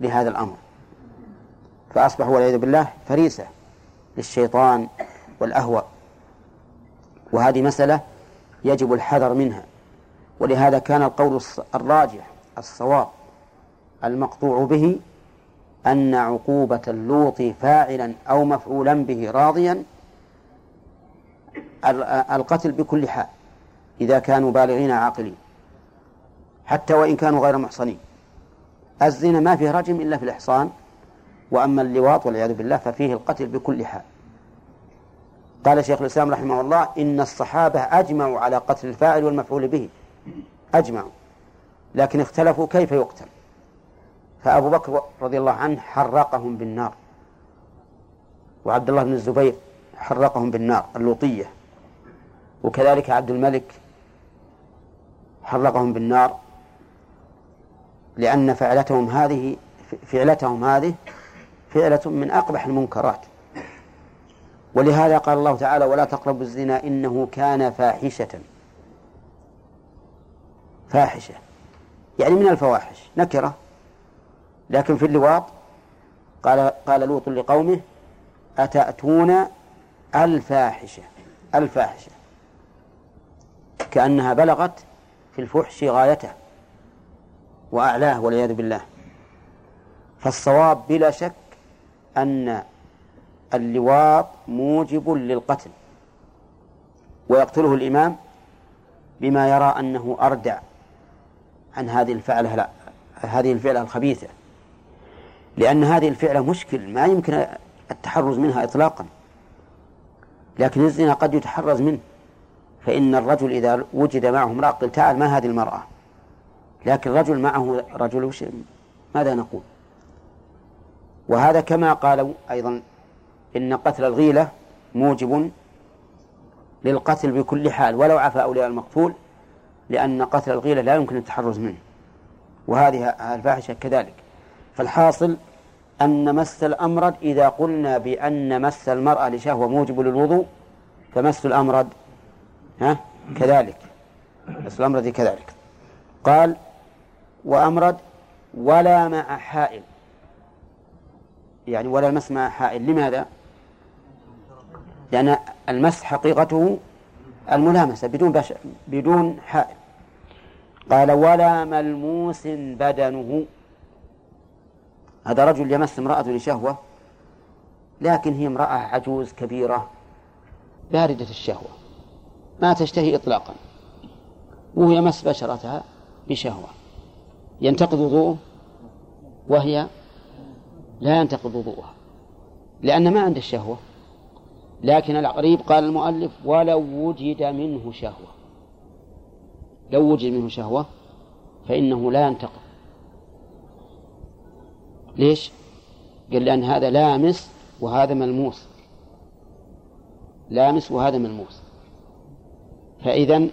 لهذا الأمر. فأصبحوا والعياذ بالله فريسة للشيطان والأهوى وهذه مسألة يجب الحذر منها. ولهذا كان القول الراجح الصواب المقطوع به أن عقوبة اللوط فاعلا أو مفعولا به راضيا القتل بكل حال إذا كانوا بالغين عاقلين حتى وإن كانوا غير محصنين. الزنا ما فيه رجم إلا في الإحصان وأما اللواط والعياذ بالله ففيه القتل بكل حال. قال شيخ الإسلام رحمه الله إن الصحابة أجمعوا على قتل الفاعل والمفعول به. أجمعوا. لكن اختلفوا كيف يقتل. فأبو بكر رضي الله عنه حرقهم بالنار. وعبد الله بن الزبير حرقهم بالنار اللوطية. وكذلك عبد الملك حرقهم بالنار لأن فعلتهم هذه فعلتهم هذه فعلة من أقبح المنكرات. ولهذا قال الله تعالى ولا تقربوا الزنا إنه كان فاحشة. فاحشة. يعني من الفواحش. نكرة. لكن في اللواط قال قال لوط لقومه أتأتون الفاحشة الفاحشة. كأنها بلغت في الفحش غايته وأعلاه والعياذ بالله. فالصواب بلا شك أن اللواط موجب للقتل. ويقتله الإمام بما يرى أنه أردع عن هذه الفعلة هذه الفعلة الخبيثة. لأن هذه الفعلة مشكل ما يمكن التحرز منها إطلاقا. لكن الزنا قد يتحرز منه. فإن الرجل إذا وجد معه امرأة قل تعال ما هذه المرأة؟ لكن رجل معه رجل وش ماذا نقول؟ وهذا كما قالوا أيضا إن قتل الغيلة موجب للقتل بكل حال ولو عفى أولياء المقتول لأن قتل الغيلة لا يمكن التحرز منه. وهذه الفاحشة كذلك. فالحاصل أن مس الأمرد إذا قلنا بأن مس المرأة لشهوة موجب للوضوء فمس الأمرد ها؟ كذلك. مس الأمرد كذلك. قال وأمرد ولا مع حائل. يعني ولا المس مع حائل. لماذا؟ لأن المس حقيقته الملامسة بدون بش... بدون حائل. قال ولا ملموس بدنه. هذا رجل يمس امرأة لشهوة لكن هي امرأة عجوز كبيرة. باردة الشهوة. ما تشتهي إطلاقا. وهو يمس بشرتها بشهوة. ينتقض وضوءه وهي لا ينتقض وضوءها لأن ما عند الشهوة. لكن القريب قال المؤلف ولو وجد منه شهوة. لو وجد منه شهوة فإنه لا ينتقض. ليش؟ قال لأن هذا لامس وهذا ملموس. لامس وهذا ملموس. فإذا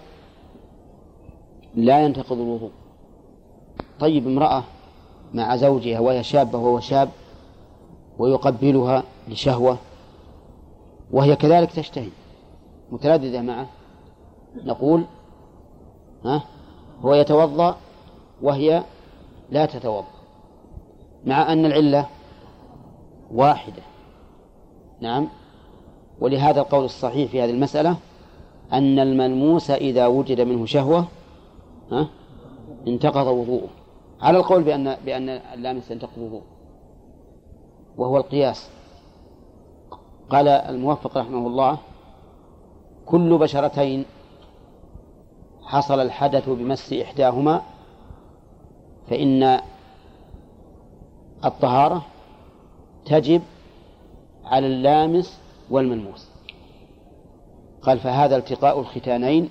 لا ينتقض الوضوء. طيب امرأة مع زوجها وهي شابة وهو شاب ويقبلها لشهوة وهي كذلك تشتهي مترددة معه نقول ها هو يتوضأ وهي لا تتوضأ. مع أن العلة واحدة. نعم. ولهذا القول الصحيح في هذه المسألة أن الملموس إذا وجد منه شهوة ها انتقض وضوءه. على القول بأن بأن اللامس ينتقض وضوءه. وهو القياس. قال الموفق رحمه الله كل بشرتين حصل الحدث بمس إحداهما فإن الطهارة تجب على اللامس والملموس. قال فهذا التقاء الختانين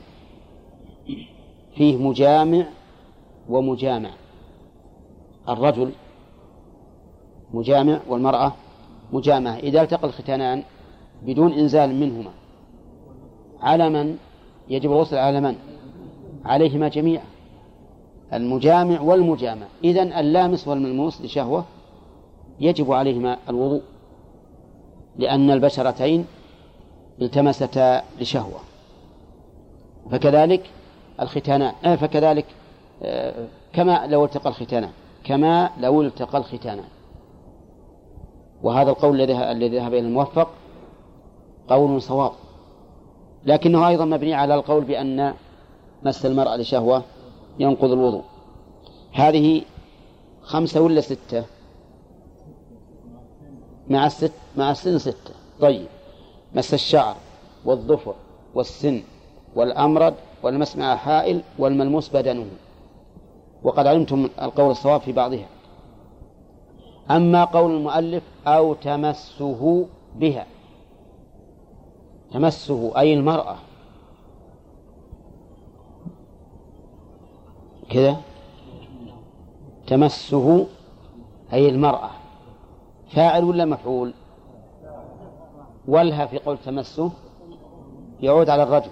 فيه مجامع ومجامع. الرجل مجامع والمرأة مجامعة إذا التقى الختانان بدون إنزال منهما على من؟ يجب الغسل على من؟ عليهما جميعا. المجامع والمجامع. إذن اللامس والملموس لشهوة يجب عليهما الوضوء لأن البشرتين التمستا لشهوة. فكذلك الختانان آه فكذلك آه كما لو التقى الختانان كما لو التقى الختانان. وهذا القول الذي ذهب إلى الموفق قول صواب. لكنه أيضا مبني على القول بأن مس المرأة لشهوة ينقض الوضوء. هذه خمسة ولا ستة؟ مع الست مع السن ستة. طيب. مس الشعر والظفر والسن والأمرد والمس مع حائل والملموس بدنه. وقد علمتم القول الصواب في بعضها. أما قول المؤلف أو تمسه بها. تمسه أي المرأة. كذا. تمسه أي المرأة. فاعل ولا مفعول؟ ولها في قول تمسه يعود على الرجل.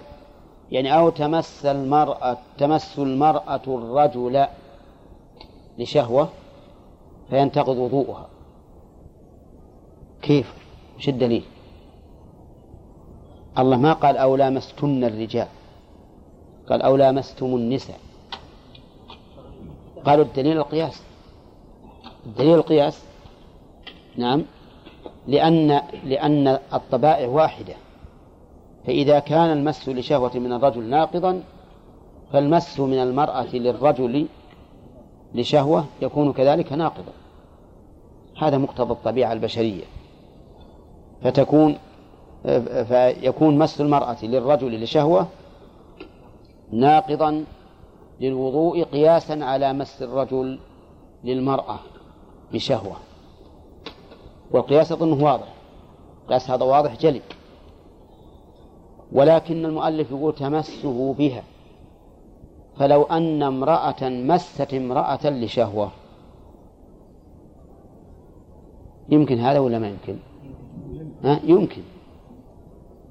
يعني أو تمس المرأة تمس المرأة الرجل لشهوة فينتقض وضوءها. كيف؟ وش الدليل؟ الله ما قال أو لامستن الرجال. قال أو لامستم النساء. قالوا الدليل القياس. الدليل القياس نعم. لأن لأن الطبائع واحدة. فإذا كان المس لشهوة من الرجل ناقضا فالمس من المرأة للرجل لشهوة يكون كذلك ناقضا. هذا مقتضى الطبيعة البشرية. فتكون فيكون مس المرأة للرجل لشهوة ناقضا للوضوء قياسا على مس الرجل للمرأة بشهوة. والقياس أظنه واضح. قياس هذا واضح جلي. ولكن المؤلف يقول تمسه بها. فلو أن امرأة مست امرأة لشهوة. يمكن هذا ولا ما يمكن؟ ها؟ يمكن.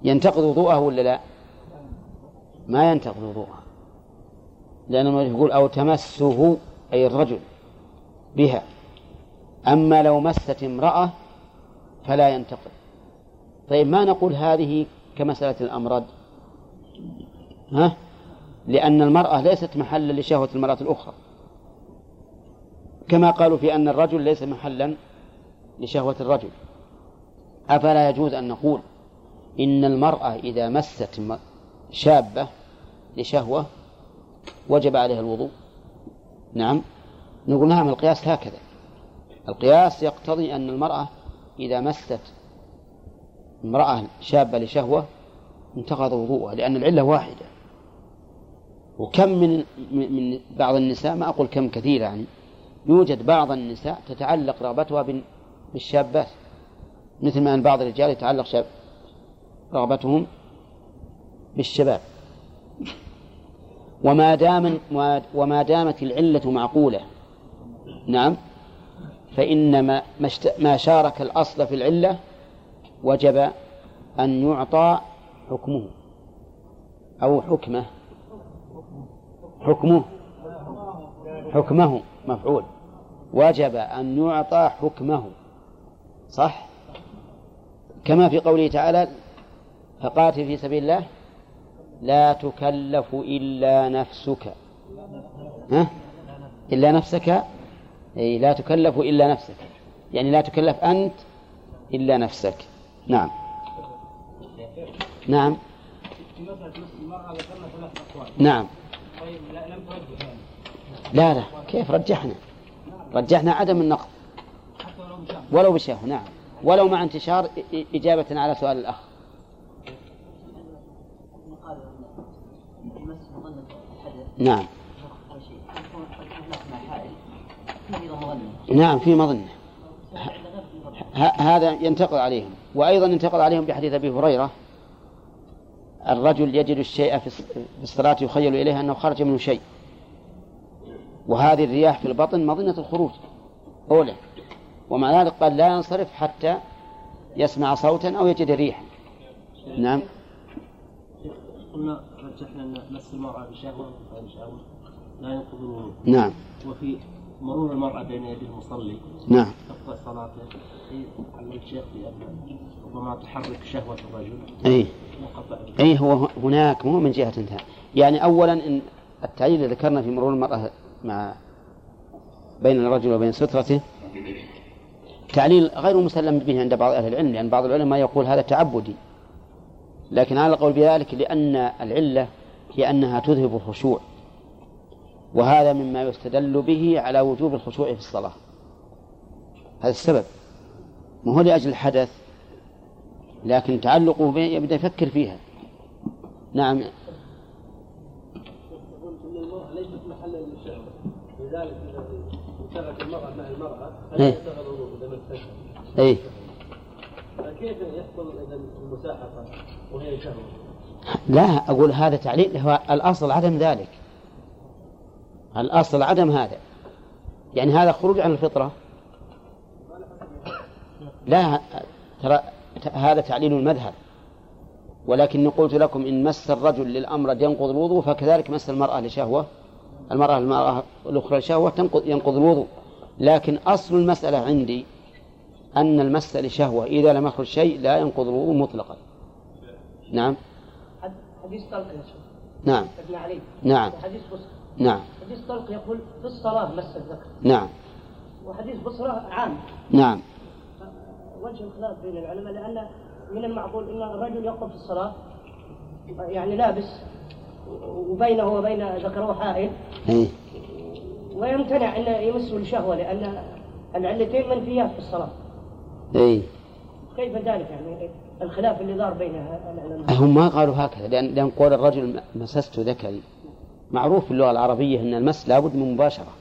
ينتقض وضوءه ولا لا؟ ما ينتقض وضوءه لأن المؤلف يقول أو تمسه أي الرجل بها. أما لو مست امرأة فلا ينتقد طيب ما نقول هذه كمسألة الأمرد ها؟ لأن المرأة ليست محلا لشهوة المرأة الأخرى. كما قالوا في أن الرجل ليس محلا لشهوة الرجل. أفلا يجوز أن نقول إن المرأة إذا مست شابة لشهوة وجب عليها الوضوء؟ نعم. نقول نعم القياس هكذا. القياس يقتضي أن المرأة إذا مست امرأة شابة لشهوة انتقض وضوءها لأن العلة واحدة. وكم من من بعض النساء ما أقول كم كثير يعني يوجد بعض النساء تتعلق رغبتها بالشابات. مثل ما أن بعض الرجال يتعلق شاب رغبتهم بالشباب. وما دام وما دامت العلة معقولة نعم فإن ما ما شارك الأصل في العلة وجب أن يعطى حكمه أو حكمه. حكمه. حكمه مفعول. وجب أن يعطى حكمه. صح؟ كما في قوله تعالى فقاتل في سبيل الله لا تكلف إلا نفسك. ها؟ إلا نفسك أي لا تكلف إلا نفسك. يعني لا تكلف أنت إلا نفسك. نعم. نعم. نعم. طيب لم ترجح لا لا. كيف؟ رجحنا. رجحنا عدم النقض ولو بشهوة نعم. ولو مع انتشار إجابة على سؤال الأخ. نعم. نعم في مظنة. هذا ينتقل عليهم. وأيضا ينتقل عليهم بحديث أبي هريرة الرجل يجد الشيء في الصلاة يخيل إليه أنه خرج منه شيء. وهذه الرياح في البطن مظنة الخروج. أولى. ومع ذلك قال لا ينصرف حتى يسمع صوتا أو يجد ريحا. نعم. قلنا رجحنا أن مس المرأة بشهوة لا ينقض الوضوء نعم. وفي مرور المرأة بين يدي المصلي. نعم. تقطع صلاته. علم الشيخ بأن ربما تحرك شهوة الرجل. أي. أي هو هناك مو من جهة انتهى. يعني أولا إن التعليل اللي ذكرنا في مرور المرأة مع بين الرجل وبين سترته تعليل غير مسلم به عند بعض أهل العلم لأن بعض العلماء يقول هذا تعبدي. لكن على القول بذلك لأن العلة هي أنها تذهب الخشوع. وهذا مما يستدل به على وجوب الخشوع في الصلاة. هذا السبب. ما هو لأجل الحدث لكن تعلقه به يبدأ يفكر فيها. نعم. ليست محلا للشهوة لذلك إذا المرأة مع المرأة. إيه. فكيف يحصل إذا المساحقة وهي شهوة؟ لا أقول هذا تعليل هو الأصل عدم ذلك. الأصل عدم هذا. يعني هذا خروج عن الفطرة. لا ترى هذا تعليل المذهب. ولكني قلت لكم إن مس الرجل للأمر ينقض الوضوء فكذلك مس المرأة لشهوة. المرأة المرأة الأخرى لشهوة تنقض ينقض الوضوء. لكن أصل المسألة عندي أن المس لشهوة. إذا لم يخرج شيء لا ينقض الوضوء مطلقا. نعم. حديث طلق نعم. ابن علي. نعم. حديث نعم. حديث طلق يقول في الصلاة مس الذكر. نعم. وحديث بصرة عام. نعم. وجه الخلاف بين العلماء لأن من المعقول أن الرجل يقف في الصلاة يعني لابس وبينه وبين ذكره حائل. إيه. ويمتنع أن يمسه الشهوة لأن العلتين منفيات في الصلاة. اي كيف ذلك؟ يعني الخلاف اللي دار بين العلماء. هم ما قالوا هكذا لأن لأن قول الرجل مسست ذكري. معروف في اللغة العربية أن المس لابد من مباشرة.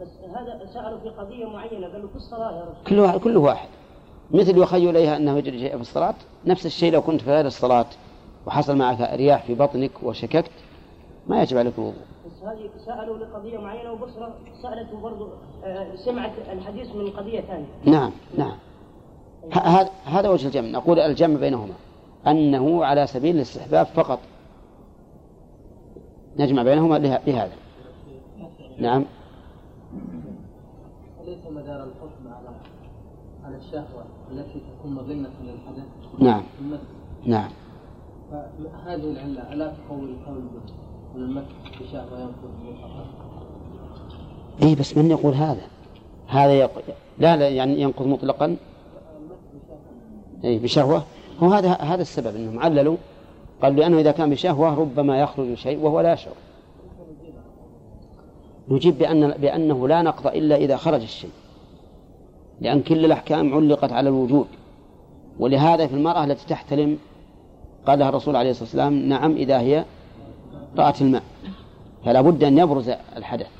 بس هذا سألوا في قضية معينة قالوا في الصلاة يا رجل كل واحد كل واحد. مثل يخيل إليها أنه يجري شيء في الصلاة. نفس الشيء لو كنت في غير الصلاة وحصل معك رياح في بطنك وشككت ما يجب عليك الوضوء. بس هذه سألوا لقضية معينة وبصرة سألته برضو آه، سمعت الحديث من قضية ثانية. نعم نعم. هذا وجه الجمع. نقول الجمع بينهما. أنه على سبيل الاستحباب فقط. نجمع بينهما لهذا. نعم. أليس مدار الحكم على على الشهوة التي تكون مظنة للحدث؟ نعم. نعم. فهذه العلة ألا تقوي القول به أن المس بشهوة ينقض مطلقا؟ اي بس من يقول هذا؟ هذا يق... لا لا يعني ينقض مطلقا. اي بشهوة. هو هذا هذا السبب إنهم عللوا قال لأنه إذا كان بشهوة ربما يخرج شيء وهو لا يشعر نجيب بأن بأنه لا نقض إلا إذا خرج الشيء. لأن كل الأحكام علقت على الوجود. ولهذا في المرأة التي تحتلم قالها الرسول عليه الصلاة والسلام نعم إذا هي رأت الماء. فلا بد أن يبرز الحدث.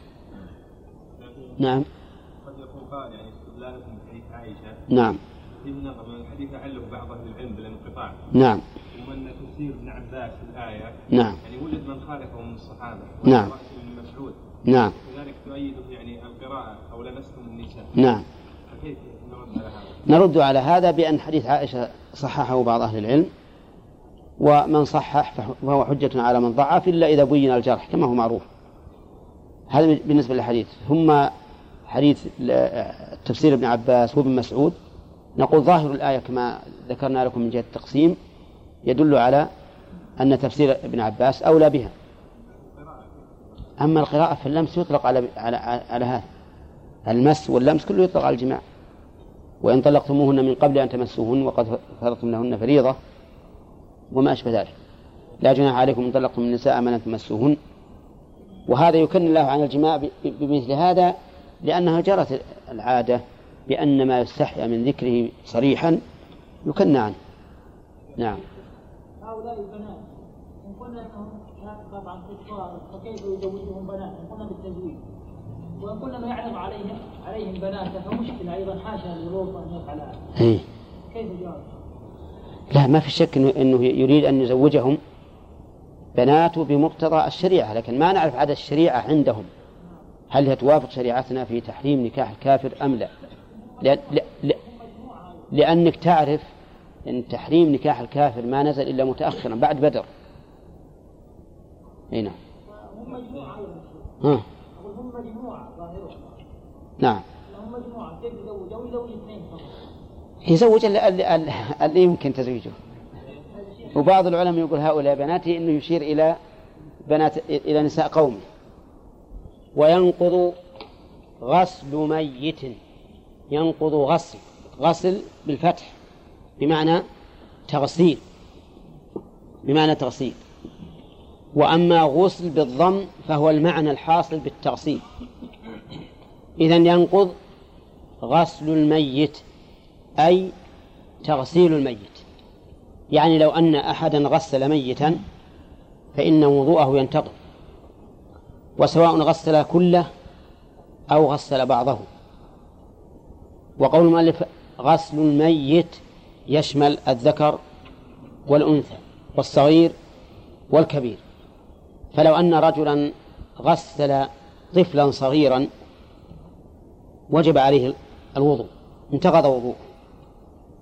نعم. قد يكون قال يعني استدلالكم بحديث عائشة. نعم. في نظر من الحديث بعض أهل العلم بالانقطاع. نعم. في الآية. نعم. يعني وجد من خالفه من الصحابة. نعم. ابن مسعود. نعم. كذلك تؤيده يعني القراءة أو لمستم النساء. نعم. فكيف نرد على هذا؟ نرد على هذا بأن حديث عائشة صححه بعض أهل العلم ومن صحح فهو حجة على من ضعف إلا إذا بين الجرح كما هو معروف. هذا بالنسبة للحديث. ثم حديث تفسير ابن عباس وابن مسعود. نقول ظاهر الآية كما ذكرنا لكم من جهة التقسيم يدل على أن تفسير ابن عباس أولى بها. أما القراءة فاللمس يطلق على على على هذا. المس واللمس كله يطلق على الجماع. وإن طلقتموهن من قبل أن تمسوهن وقد فرضتم لهن فريضة وما أشبه ذلك. لا جناح عليكم إن طلقتم النساء من أن تمسوهن. وهذا يكن الله عن الجماع بمثل هذا لأنها جرت العادة بأن ما يستحيا من ذكره صريحا يكن عنه. نعم. هؤلاء البنات قلنا أنهم طبعا كفار فكيف يزوجهم بنات إن قلنا بالتزويج قلنا ما يعرض عليهم عليهم بناته فمشكلة أيضا حاشا للوط أن يفعل. كيف الجواب؟ لا ما في شك إنه, إنه يريد أن يزوجهم بناته بمقتضى الشريعة لكن ما نعرف عدد الشريعة عندهم هل هي توافق شريعتنا في تحريم نكاح الكافر أم لا لأن لأ لأنك تعرف أن تحريم نكاح الكافر ما نزل إلا متأخرا بعد بدر أي نعم. هم مجموعة ها. أقول هم مجموعة ظاهرهم نعم. هم مجموعة كيف يزوج أو يزوج اثنين فقط يزوج اللي, اللي, اللي يمكن تزويجه. وبعض العلماء يقول هؤلاء بناته إنه يشير إلى بنات إلى نساء قومه. وينقض غسل ميت. ينقض غسل غسل بالفتح. بمعنى تغسيل بمعنى تغسيل وأما غسل بالضم فهو المعنى الحاصل بالتغسيل. إذا ينقض غسل الميت أي تغسيل الميت. يعني لو أن أحدا غسل ميتا فإن وضوءه ينتقض. وسواء غسل كله أو غسل بعضه. وقول المؤلف غسل الميت يشمل الذكر والأنثى والصغير والكبير. فلو أن رجلا غسل طفلا صغيرا وجب عليه الوضوء انتقض وضوءه.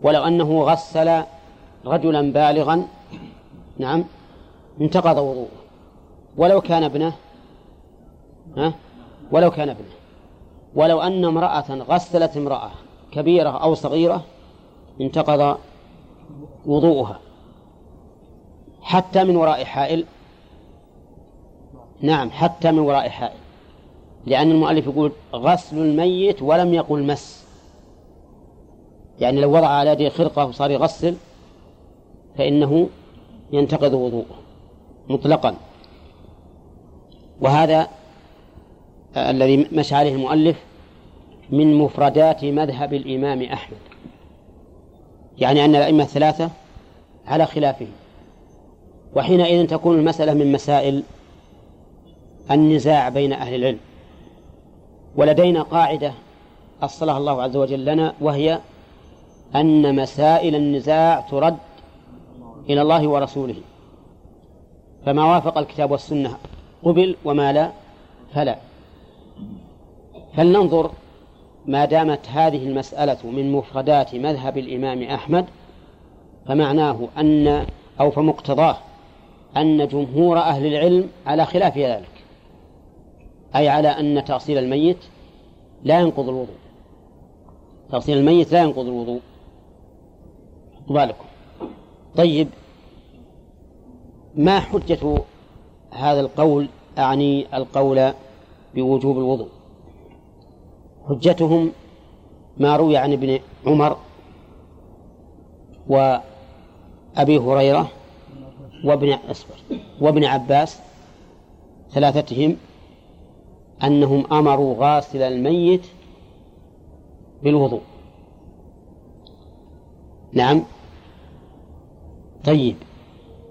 ولو أنه غسل رجلا بالغا نعم انتقض وضوءه. ولو كان ابنه ها ولو كان ابنه. ولو أن امرأة غسلت امرأة كبيرة أو صغيرة انتقض وضوءها. حتى من وراء حائل نعم حتى من وراء حائل. لأن المؤلف يقول غسل الميت ولم يقل مس. يعني لو وضع على يده خرقة وصار يغسل فإنه ينتقض وضوءه مطلقا. وهذا الذي مشى عليه المؤلف من مفردات مذهب الإمام أحمد. يعني أن الأئمة الثلاثة على خلافهم وحينئذ تكون المسألة من مسائل النزاع بين أهل العلم ولدينا قاعدة أصلها الله عز وجل لنا وهي أن مسائل النزاع ترد إلى الله ورسوله. فما وافق الكتاب والسنة قبل وما لا فلا. فلننظر ما دامت هذه المسألة من مفردات مذهب الإمام أحمد فمعناه أن أو فمقتضاه أن جمهور أهل العلم على خلاف ذلك. أي على أن تأصيل الميت لا ينقض الوضوء. تغسيل الميت لا ينقض الوضوء. بالكم طيب ما حجة هذا القول؟ أعني القول بوجوب الوضوء. حجتهم ما روي عن ابن عمر وأبي هريرة وابن أصبر وابن عباس ثلاثتهم أنهم أمروا غاسل الميت بالوضوء. نعم. طيب.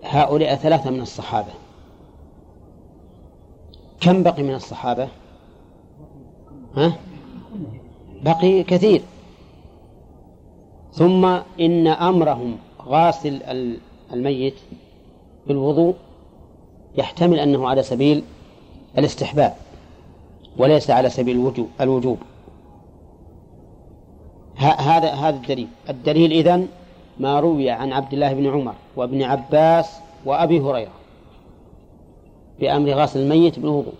هؤلاء ثلاثة من الصحابة. كم بقي من الصحابة؟ ها؟ بقي كثير. ثم إن أمرهم غاسل الميت بالوضوء يحتمل أنه على سبيل الاستحباب. وليس على سبيل الوجوب هذا هذا الدليل. الدليل إذن ما روي عن عبد الله بن عمر وابن عباس وأبي هريرة بأمر غسل الميت بالوضوء.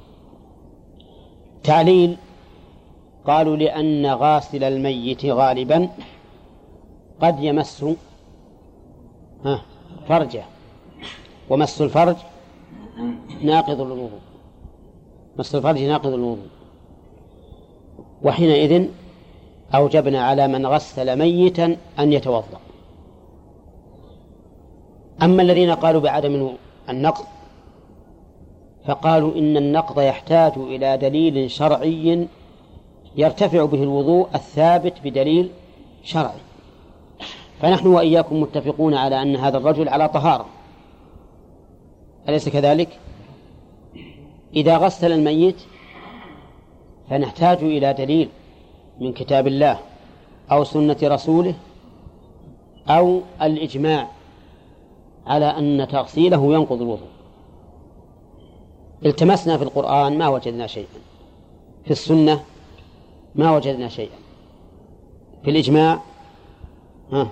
تعليل قالوا لأن غاسل الميت غالبا قد يمس فرجه. ومس الفرج ناقض الوضوء. مس الفرج ناقض الوضوء. وحينئذ أوجبنا على من غسل ميتا أن يتوضأ. أما الذين قالوا بعدم النقض فقالوا إن النقض يحتاج إلى دليل شرعي يرتفع به الوضوء الثابت بدليل شرعي. فنحن وإياكم متفقون على أن هذا الرجل على طهارة. أليس كذلك؟ إذا غسل الميت فنحتاج إلى دليل من كتاب الله أو سنة رسوله أو الإجماع على أن تغسيله ينقض الوضوء. التمسنا في القرآن ما وجدنا شيئا. في السنة ما وجدنا شيئا. في الإجماع ها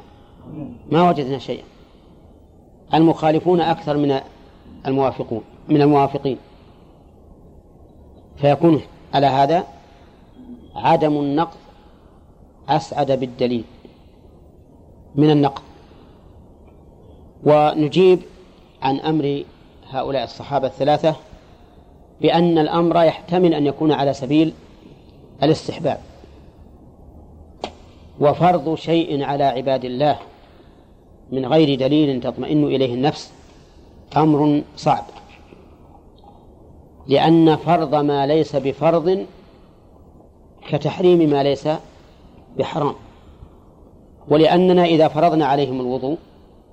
ما وجدنا شيئا. المخالفون أكثر من الموافقون من الموافقين. فيكون على هذا عدم النقض أسعد بالدليل من النقض. ونجيب عن أمر هؤلاء الصحابة الثلاثة بأن الأمر يحتمل أن يكون على سبيل الاستحباب. وفرض شيء على عباد الله من غير دليل تطمئن إليه النفس أمر صعب. لأن فرض ما ليس بفرض كتحريم ما ليس بحرام. ولأننا إذا فرضنا عليهم الوضوء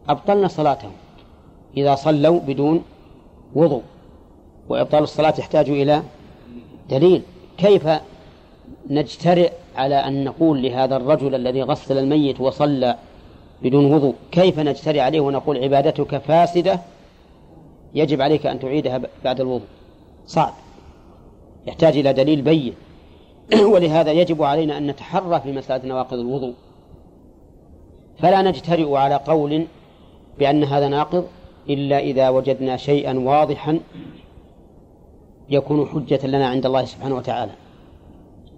أبطلنا صلاتهم. إذا صلوا بدون وضوء. وإبطال الصلاة يحتاج إلى دليل. كيف نجترئ على أن نقول لهذا الرجل الذي غسل الميت وصلى بدون وضوء؟ كيف نجترئ عليه ونقول عبادتك فاسدة؟ يجب عليك أن تعيدها بعد الوضوء. صعب. يحتاج إلى دليل بين. [CLEARS THROAT] ولهذا يجب علينا أن نتحرى في مسألة نواقض الوضوء. فلا نجترئ على قول بأن هذا ناقض إلا إذا وجدنا شيئا واضحا يكون حجة لنا عند الله سبحانه وتعالى.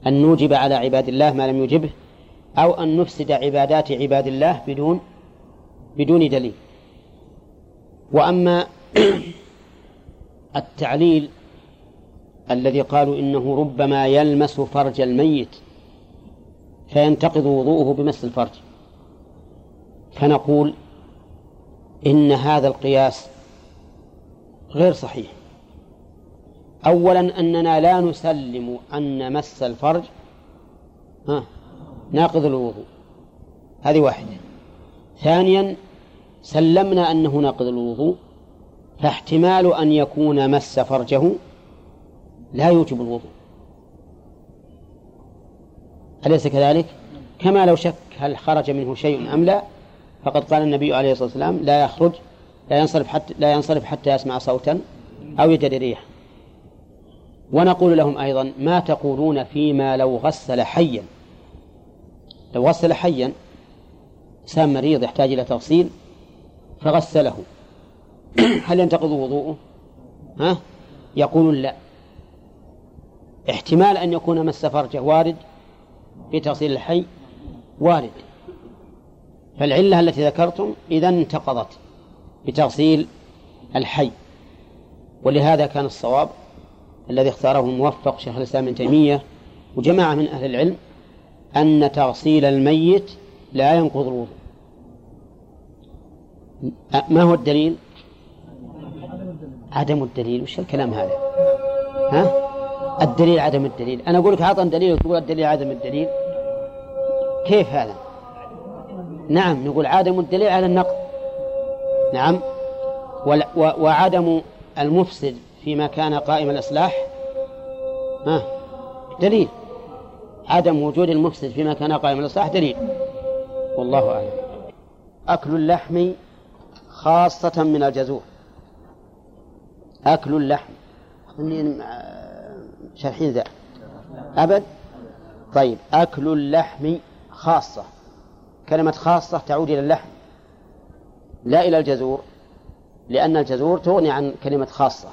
أن نوجب على عباد الله ما لم يجبه أو أن نفسد عبادات عباد الله بدون بدون دليل. وأما [CLEARS THROAT] التعليل الذي قالوا إنه ربما يلمس فرج الميت فينتقض وضوءه بمس الفرج. فنقول إن هذا القياس غير صحيح. أولا أننا لا نسلم أن مس الفرج ها ناقض الوضوء. هذه واحدة. ثانيا سلمنا أنه ناقض الوضوء فاحتمال أن يكون مس فرجه لا يوجب الوضوء أليس كذلك؟ كما لو شك هل خرج منه شيء أم لا فقد قال النبي عليه الصلاة والسلام لا يخرج لا ينصرف حتى لا ينصرف حتى يسمع صوتا أو يجد ريح ونقول لهم أيضا ما تقولون فيما لو غسل حيا لو غسل حيا إنسان مريض يحتاج إلى تغسيل فغسله [CLEARS THROAT] هل ينتقض وضوءه؟ ها؟ يقولون لا احتمال أن يكون مس فرجه وارد في تغسيل الحي وارد فالعلة التي ذكرتم إذا انتقضت بتغسيل الحي ولهذا كان الصواب الذي اختاره الموفق شيخ الإسلام ابن تيمية وجماعة من أهل العلم أن تغسيل الميت لا ينقض الوضوء ما هو الدليل؟ عدم الدليل وش الكلام هذا؟ ها؟ الدليل عدم الدليل. أنا أقول لك أعطني دليل وتقول الدليل عدم الدليل. كيف هذا؟ نعم نقول عدم الدليل على النقض نعم. وعدم المفسد فيما كان قائم الإصلاح. ها دليل. عدم وجود المفسد فيما كان قائم الإصلاح دليل. والله أعلم. أكل اللحم خاصة من الجزور. أكل اللحم. شرحين ذا. أبد؟ طيب أكل اللحم خاصة. كلمة خاصة تعود إلى اللحم. لا إلى الجزور لأن الجزور تغني عن كلمة خاصة.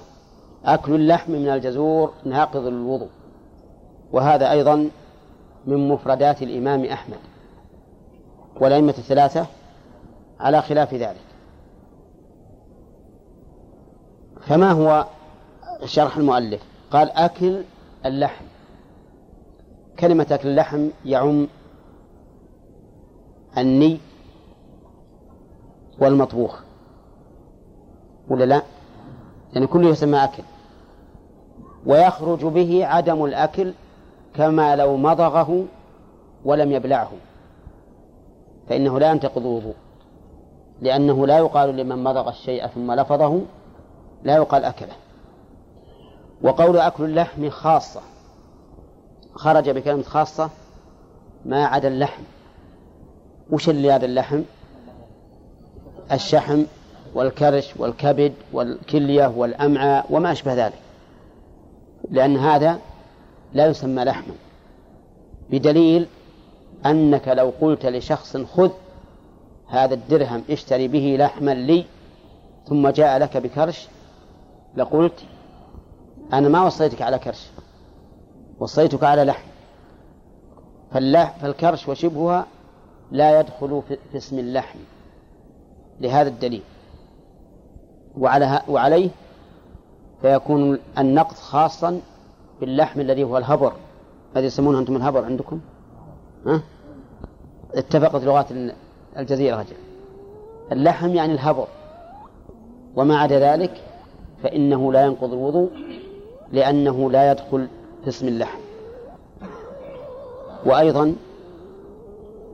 أكل اللحم من الجزور ناقض الوضوء. وهذا أيضا من مفردات الإمام أحمد. والأئمة الثلاثة على خلاف ذلك. فما هو شرح المؤلف؟ قال أكل اللحم. كلمة أكل اللحم يعم الني والمطبوخ. ولا لا؟ يعني كله يسمى أكل. ويخرج به عدم الأكل كما لو مضغه ولم يبلعه. فإنه لا ينتقض الوضوء. لأنه لا يقال لمن مضغ الشيء ثم لفظه لا يقال أكله. وقول أكل اللحم خاصة. خرج بكلمة خاصة ما عدا اللحم. وش اللي هذا اللحم؟ الشحم والكرش والكبد والكلية والأمعاء وما أشبه ذلك. لأن هذا لا يسمى لحما. بدليل أنك لو قلت لشخص خذ هذا الدرهم اشتري به لحما لي ثم جاء لك بكرش لقلت أنا ما وصيتك على كرش. وصيتك على لحم. فالكرش وشبهها لا يدخل في اسم اللحم. لهذا الدليل. وعلى وعليه فيكون النقض خاصا باللحم الذي هو الهبر. الذي يسمونه أنتم الهبر عندكم؟ ها؟ اتفقت لغات الجزيرة رجل اللحم يعني الهبر. وما عدا ذلك فإنه لا ينقض الوضوء لأنه لا يدخل في اسم اللحم. وأيضا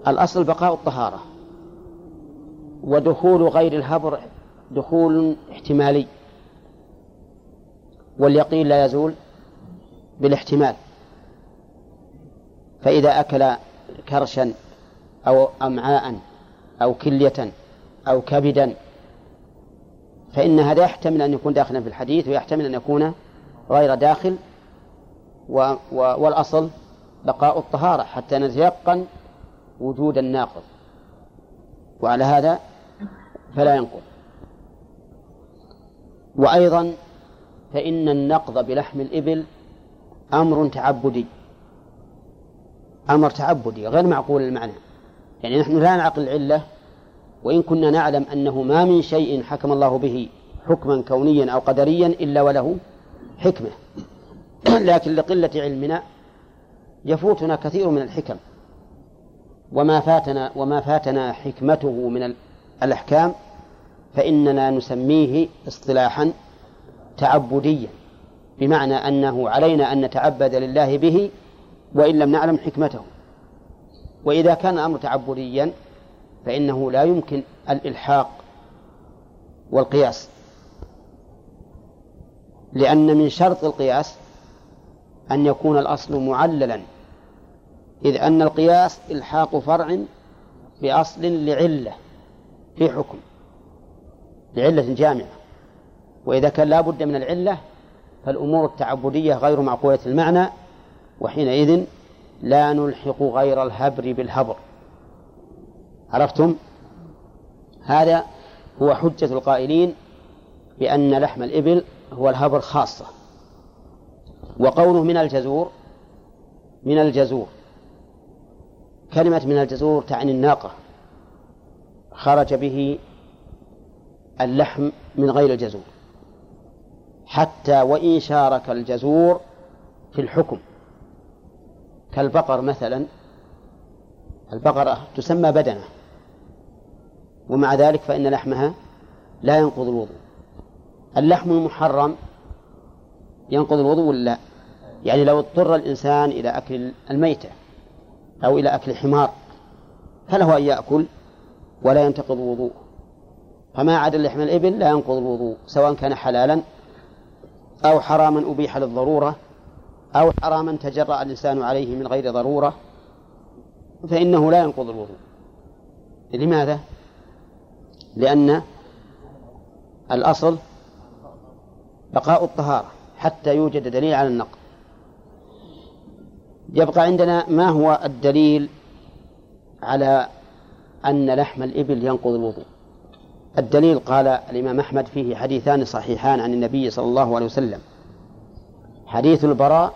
الأصل بقاء الطهارة. ودخول غير الهبر دخول احتمالي. واليقين لا يزول بالاحتمال. فإذا أكل كرشا أو أمعاء أو كلية أو كبدا فإن هذا يحتمل أن يكون داخلا في الحديث ويحتمل أن يكون غير داخل و و والأصل بقاء الطهارة حتى نتيقن وجود الناقض. وعلى هذا فلا ينقض. وأيضا فإن النقض بلحم الإبل أمر تعبدي. أمر تعبدي غير معقول المعنى. يعني نحن لا نعقل العلة وإن كنا نعلم أنه ما من شيء حكم الله به حكما كونيا أو قدريا إلا وله. حكمة. [CLEARS THROAT] لكن لقلة علمنا يفوتنا كثير من الحكم. وما فاتنا وما فاتنا حكمته من الأحكام فإننا نسميه اصطلاحا تعبديا. بمعنى أنه علينا أن نتعبد لله به وإن لم نعلم حكمته. وإذا كان الأمر تعبديا فإنه لا يمكن الإلحاق والقياس. لأن من شرط القياس أن يكون الأصل معللا إذ أن القياس إلحاق فرع بأصل لعلة في حكم لعلة جامعة. وإذا كان لا بد من العلة فالأمور التعبدية غير معقولة المعنى وحينئذ لا نلحق غير الهبر بالهبر. عرفتم؟ هذا هو حجة القائلين بأن لحم الإبل هو الهبر خاصة. وقوله من الجزور من الجزور. كلمة من الجزور تعني الناقة. خرج به اللحم من غير الجزور. حتى وإن شارك الجزور في الحكم. كالبقر مثلا البقرة تسمى بدنة. ومع ذلك فإن لحمها لا ينقض الوضوء. اللحم المحرم ينقض الوضوء ولا لا؟ يعني لو اضطر الإنسان إلى أكل الميتة أو إلى أكل حمار فله أن يأكل ولا ينتقض الوضوء فما عدا لحم الإبل لا ينقض الوضوء سواء كان حلالا أو حراما أبيح للضرورة أو حراما تجرأ الإنسان عليه من غير ضرورة فإنه لا ينقض الوضوء لماذا؟ لأن الأصل بقاء الطهارة حتى يوجد دليل على النقض يبقى عندنا ما هو الدليل على أن لحم الإبل ينقض الوضوء؟ الدليل قال الإمام أحمد فيه حديثان صحيحان عن النبي صلى الله عليه وسلم. حديث البراء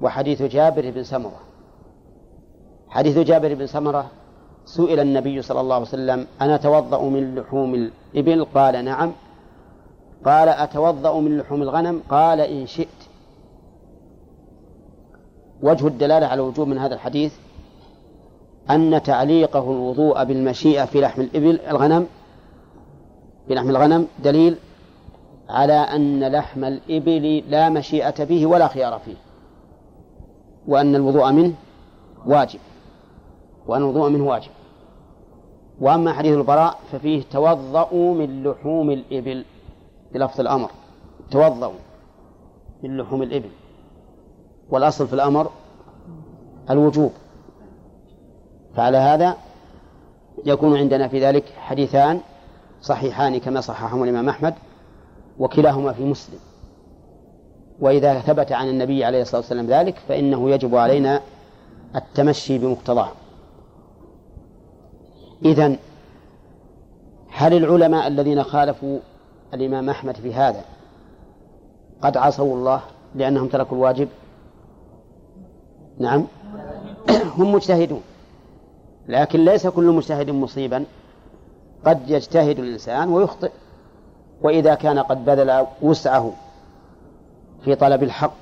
وحديث جابر بن سمرة. حديث جابر بن سمرة سئل النبي صلى الله عليه وسلم أنا أتوضأ من لحوم الإبل؟ قال نعم. قال أتوضأ من لحوم الغنم؟ قال إن شئت. وجه الدلالة على وجوب من هذا الحديث أن تعليقه الوضوء بالمشيئة في لحم الإبل الغنم في لحم الغنم دليل على أن لحم الإبل لا مشيئة به ولا خيار فيه وأن الوضوء منه واجب وأن الوضوء منه واجب. وأما حديث البراء ففيه توضأوا من لحوم الإبل. بلفظ الأمر. توضأوا من لحوم الإبل. والأصل في الأمر الوجوب. فعلى هذا يكون عندنا في ذلك حديثان صحيحان كما صححهما الإمام أحمد وكلاهما في مسلم. وإذا ثبت عن النبي عليه الصلاة والسلام ذلك فإنه يجب علينا التمشي بمقتضاه. إذن هل العلماء الذين خالفوا الإمام أحمد في هذا. قد عصوا الله لأنهم تركوا الواجب. نعم. [CLEARS THROAT] هم مجتهدون. لكن ليس كل مجتهد مصيبا. قد يجتهد الإنسان ويخطئ. وإذا كان قد بذل وسعه في طلب الحق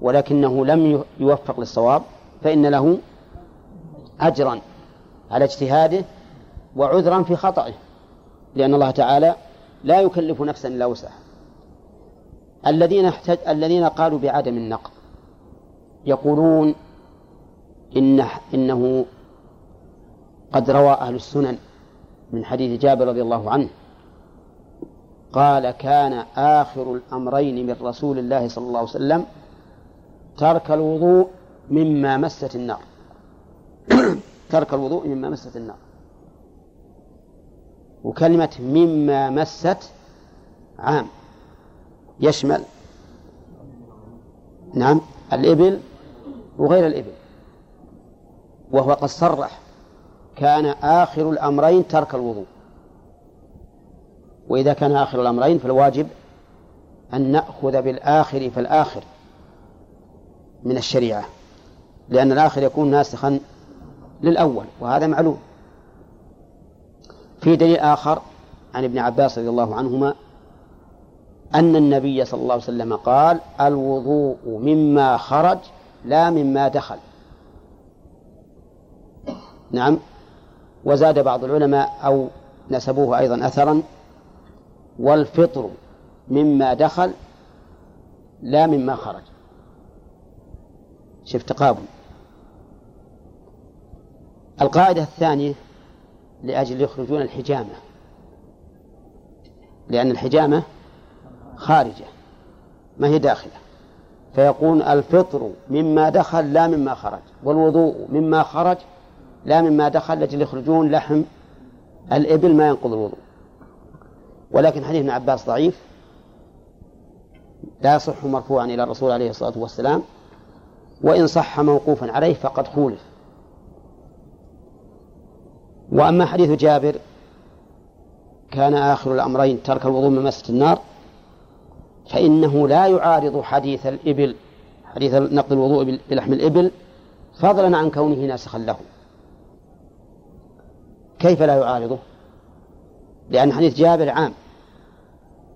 ولكنه لم يوفق للصواب فإن له أجرا على اجتهاده وعذرا في خطئه. لأن الله تعالى لا يكلف نفسا إلا وسعها. الذين احتج... الذين قالوا بعدم النقض يقولون إن إنه قد روى أهل السنن من حديث جابر رضي الله عنه. قال كان آخر الأمرين من رسول الله صلى الله عليه وسلم ترك الوضوء مما مست النار. [COUGHS] ترك الوضوء مما مست النار. وكلمة مما مست عام. يشمل نعم الإبل وغير الإبل. وهو قد صرح كان آخر الأمرين ترك الوضوء. وإذا كان آخر الأمرين فالواجب أن نأخذ بالآخر فالآخر من الشريعة لأن الآخر يكون ناسخا للأول وهذا معلوم. في دليل آخر عن ابن عباس رضي الله عنهما أن النبي صلى الله عليه وسلم قال الوضوء مما خرج لا مما دخل. نعم. وزاد بعض العلماء أو نسبوه أيضا أثرا والفطر مما دخل لا مما خرج. شفت تقابل. القاعدة الثانية لأجل يخرجون الحجامة. لأن الحجامة خارجة ما هي داخلة. فيقول الفطر مما دخل لا مما خرج والوضوء مما خرج لا مما دخل لأجل يخرجون لحم الإبل ما ينقض الوضوء. ولكن حديث ابن عباس ضعيف لا يصح مرفوعا إلى الرسول عليه الصلاة والسلام وإن صح موقوفا عليه فقد خولف. وأما حديث جابر كان آخر الأمرين ترك الوضوء من مسجد النار فإنه لا يعارض حديث الإبل حديث نقض الوضوء بلحم الإبل فضلا عن كونه ناسخا له. كيف لا يعارضه؟ لأن حديث جابر عام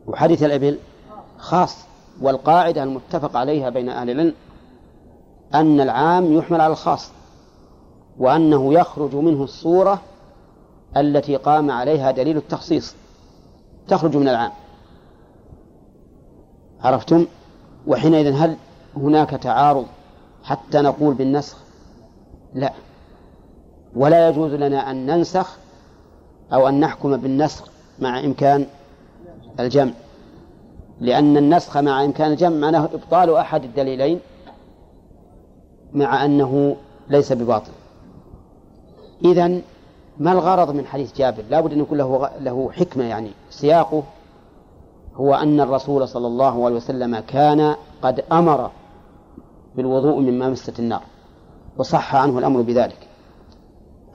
وحديث الإبل خاص والقاعدة المتفق عليها بين أهل العلم أن العام يحمل على الخاص وأنه يخرج منه الصورة التي قام عليها دليل التخصيص تخرج من العام. عرفتم؟ وحينئذ هل هناك تعارض حتى نقول بالنسخ؟ لا. ولا يجوز لنا أن ننسخ أو أن نحكم بالنسخ مع إمكان الجمع. لأن النسخ مع إمكان الجمع معناه إبطال أحد الدليلين مع أنه ليس بباطل. إذن ما الغرض من حديث جابر؟ لا بد أن يكون له, له حكمة يعني. سياقه هو أن الرسول صلى الله عليه وسلم كان قد أمر بالوضوء مما مست النار وصح عنه الأمر بذلك.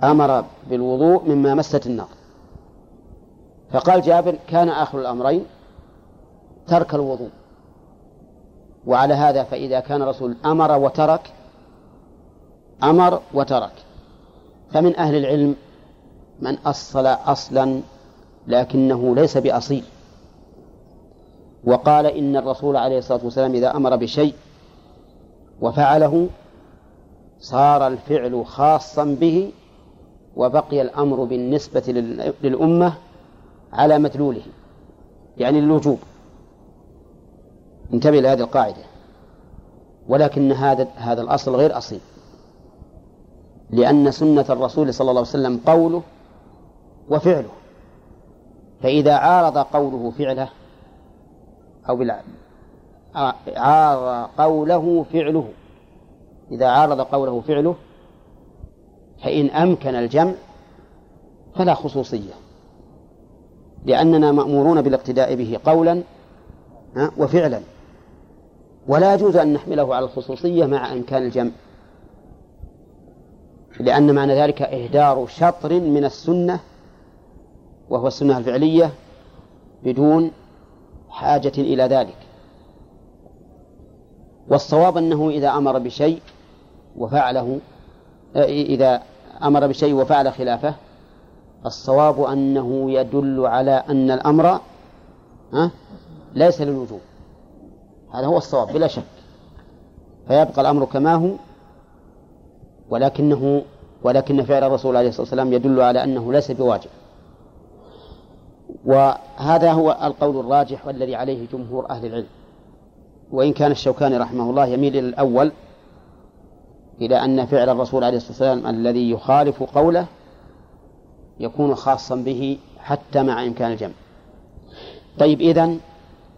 أمر بالوضوء مما مست النار. فقال جابر كان آخر الأمرين ترك الوضوء. وعلى هذا فإذا كان الرسول أمر وترك أمر وترك. فمن أهل العلم من أصل أصلا لكنه ليس بأصيل. وقال إن الرسول عليه الصلاة والسلام إذا أمر بشيء وفعله صار الفعل خاصا به وبقي الأمر بالنسبة للأمة على مدلوله يعني الوجوب انتبه لهذه القاعدة. ولكن هذا هذا الأصل غير أصيل لأن سنة الرسول صلى الله عليه وسلم قوله وفعله. فإذا عارض قوله فعله أو بالع... عارض قوله فعله. إذا عارض قوله فعله فإن أمكن الجمع فلا خصوصية لأننا مأمورون بالاقتداء به قولا وفعلا. ولا يجوز أن نحمله على الخصوصية مع إمكان الجمع لأن معنى ذلك إهدار شطر من السنة وهو السنة الفعلية بدون حاجة إلى ذلك. والصواب أنه إذا أمر بشيء وفعله إذا أمر بشيء وفعل خلافه الصواب أنه يدل على أن الأمر ليس للوجوب. هذا هو الصواب بلا شك. فيبقى الأمر كما هو ولكنه ولكن فعل الرسول عليه الصلاة والسلام يدل على أنه ليس بواجب. وهذا هو القول الراجح والذي عليه جمهور أهل العلم. وإن كان الشوكاني رحمه الله يميل إلى الأول إلى أن فعل الرسول عليه الصلاة والسلام الذي يخالف قوله يكون خاصا به حتى مع إمكان الجمع. طيب إذن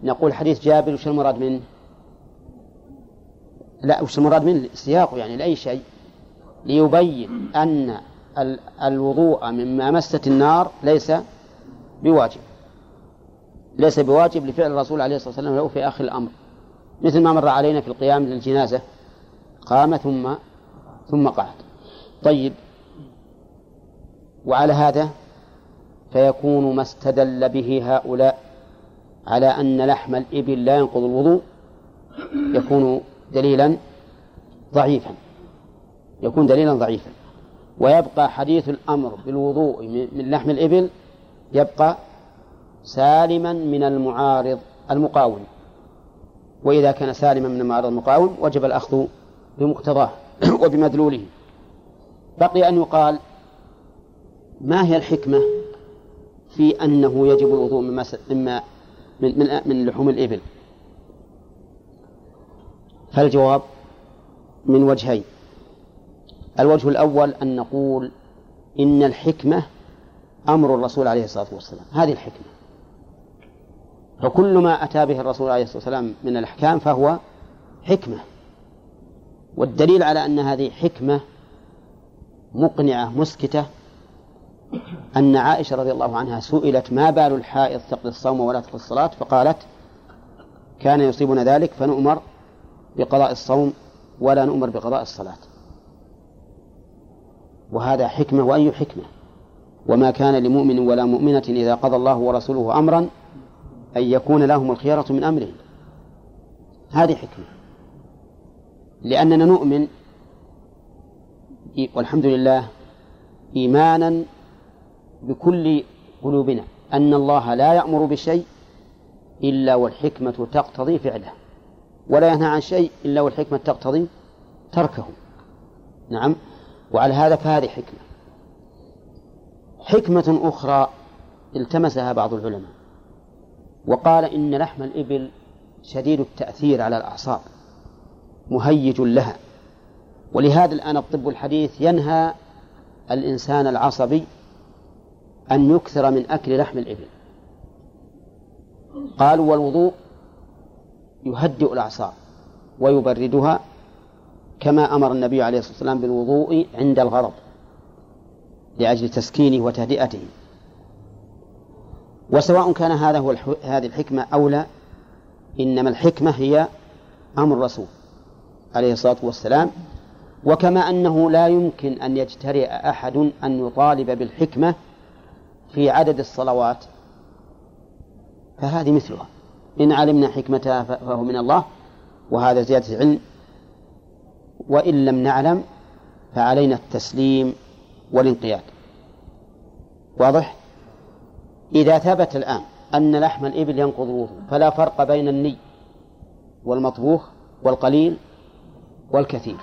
نقول حديث جابر وش المراد منه؟ لا وش المراد منه؟ سياقه يعني لأي شيء. ليبين أن الوضوء مما مست النار ليس بواجب. ليس بواجب لفعل الرسول عليه الصلاة والسلام له في آخر الأمر. مثل ما مر علينا في القيام للجنازة قام ثم ثم قعد. طيب. وعلى هذا فيكون ما استدل به هؤلاء على أن لحم الإبل لا ينقض الوضوء يكون دليلا ضعيفا. يكون دليلا ضعيفا. ويبقى حديث الأمر بالوضوء من لحم الإبل يبقى سالما من المعارض المقاوم وإذا كان سالما من المعارض المقاوم وجب الأخذ بمقتضاه [CLEARS THROAT] وبمدلوله. بقي أن يقال ما هي الحكمة في أنه يجب الوضوء مما مما من من من لحوم الإبل؟ فالجواب من وجهين. الوجه الأول أن نقول إن الحكمة أمر الرسول عليه الصلاة والسلام. هذه الحكمة. فكل ما أتى به الرسول عليه الصلاة والسلام من الأحكام فهو حكمة. والدليل على أن هذه حكمة مقنعة مسكتة أن عائشة رضي الله عنها سئلت ما بال الحائض تقضي الصوم ولا تقضي الصلاة؟ فقالت كان يصيبنا ذلك فنؤمر بقضاء الصوم ولا نؤمر بقضاء الصلاة. وهذا حكمة وأي حكمة؟ وما كان لمؤمن ولا مؤمنة إذا قضى الله ورسوله أمرا أن يكون لهم الخيرة من أمرهم. هذه حكمة. لأننا نؤمن والحمد لله إيمانا بكل قلوبنا أن الله لا يأمر بشيء إلا والحكمة تقتضي فعله ولا ينهى عن شيء إلا والحكمة تقتضي تركه. نعم؟ وعلى هذا فهذه حكمة. حكمة أخرى التمسها بعض العلماء وقال إن لحم الإبل شديد التأثير على الأعصاب مهيج لها ولهذا الآن الطب الحديث ينهى الإنسان العصبي أن يكثر من أكل لحم الإبل. قالوا والوضوء يهدئ الأعصاب ويبردها كما أمر النبي عليه الصلاة والسلام بالوضوء عند الغضب. لأجل تسكينه وتهدئته. وسواء كان هذا هو هذه الحكمة أو لا إنما الحكمة هي أمر الرسول عليه الصلاة والسلام. وكما أنه لا يمكن أن يجترئ أحد أن يطالب بالحكمة في عدد الصلوات. فهذه مثلها. إن علمنا حكمتها فهو من الله وهذا زيادة علم وإن لم نعلم فعلينا التسليم والانقياد. واضح؟ إذا ثبت الآن أن لحم الإبل ينقض الوضوء فلا فرق بين الني والمطبوخ والقليل والكثير.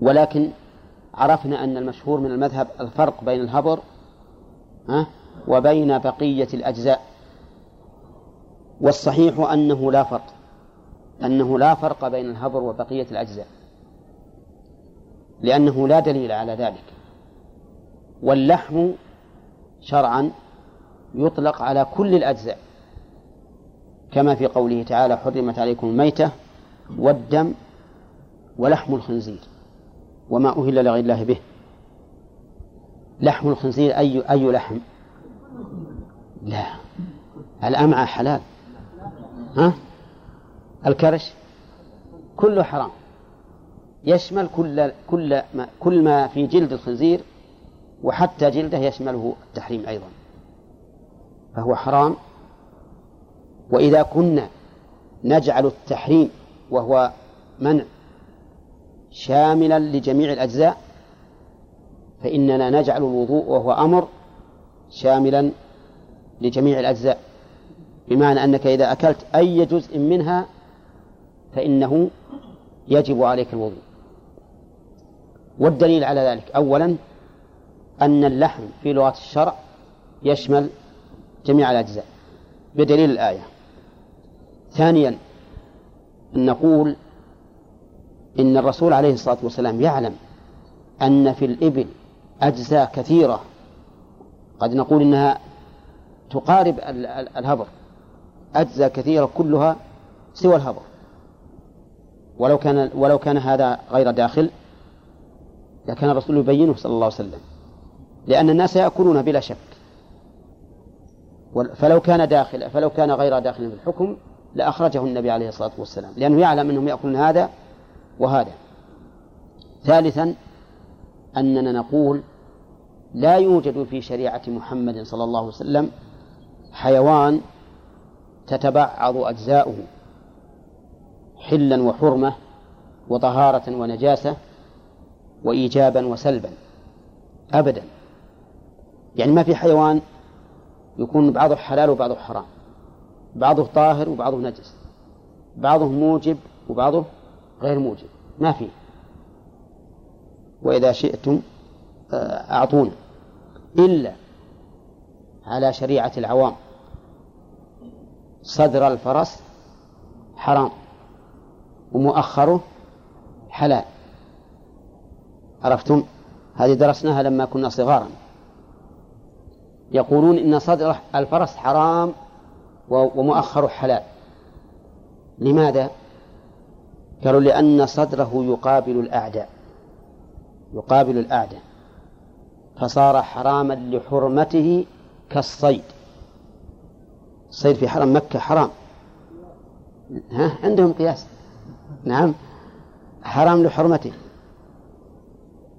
ولكن عرفنا أن المشهور من المذهب الفرق بين الهبر وبين بقية الأجزاء. والصحيح أنه لا فرق أنه لا فرق بين الهبر وبقية الأجزاء لأنه لا دليل على ذلك. واللحم شرعا يطلق على كل الأجزاء. كما في قوله تعالى حرمت عليكم الميتة والدم ولحم الخنزير وما أهل لغير الله به. لحم الخنزير أي أي لحم؟ لا. الأمعاء حلال. ها؟ الكرش كله حرام. يشمل كل كل ما كل ما في جلد الخنزير وحتى جلده يشمله التحريم أيضا. فهو حرام. وإذا كنا نجعل التحريم وهو منع شاملا لجميع الأجزاء فإننا نجعل الوضوء وهو أمر شاملا لجميع الأجزاء. بمعنى أنك إذا أكلت أي جزء منها فإنه يجب عليك الوضوء. والدليل على ذلك أولا أن اللحم في لغة الشرع يشمل جميع الأجزاء بدليل الآية. ثانيا أن نقول إن الرسول عليه الصلاة والسلام يعلم أن في الإبل أجزاء كثيرة. قد نقول إنها تقارب الهبر أجزاء كثيرة كلها سوى الهبر ولو كان ولو كان هذا غير داخل لكان الرسول يبينه صلى الله عليه وسلم. لأن الناس يأكلون بلا شك. فلو كان داخل فلو كان غير داخل في الحكم لأخرجه النبي عليه الصلاة والسلام لأنه يعلم أنهم يأكلون هذا وهذا. ثالثا أننا نقول لا يوجد في شريعة محمد صلى الله عليه وسلم حيوان تتبعض أجزاؤه حلا وحرمة وطهارة ونجاسة وإيجابا وسلبا. أبدا. يعني ما في حيوان يكون بعضه حلال وبعضه حرام. بعضه طاهر وبعضه نجس. بعضه موجب وبعضه غير موجب. ما في. وإذا شئتم آه، أعطونا. إلا على شريعة العوام. صدر الفرس حرام. ومؤخره حلال. عرفتم؟ هذه درسناها لما كنا صغارا. يقولون إن صدر الفرس حرام ومؤخره حلال. لماذا؟ قالوا لأن صدره يقابل الأعداء. يقابل الأعداء. فصار حراما لحرمته كالصيد. الصيد في حرم مكة حرام. ها؟ عندهم قياس. نعم. حرام لحرمته.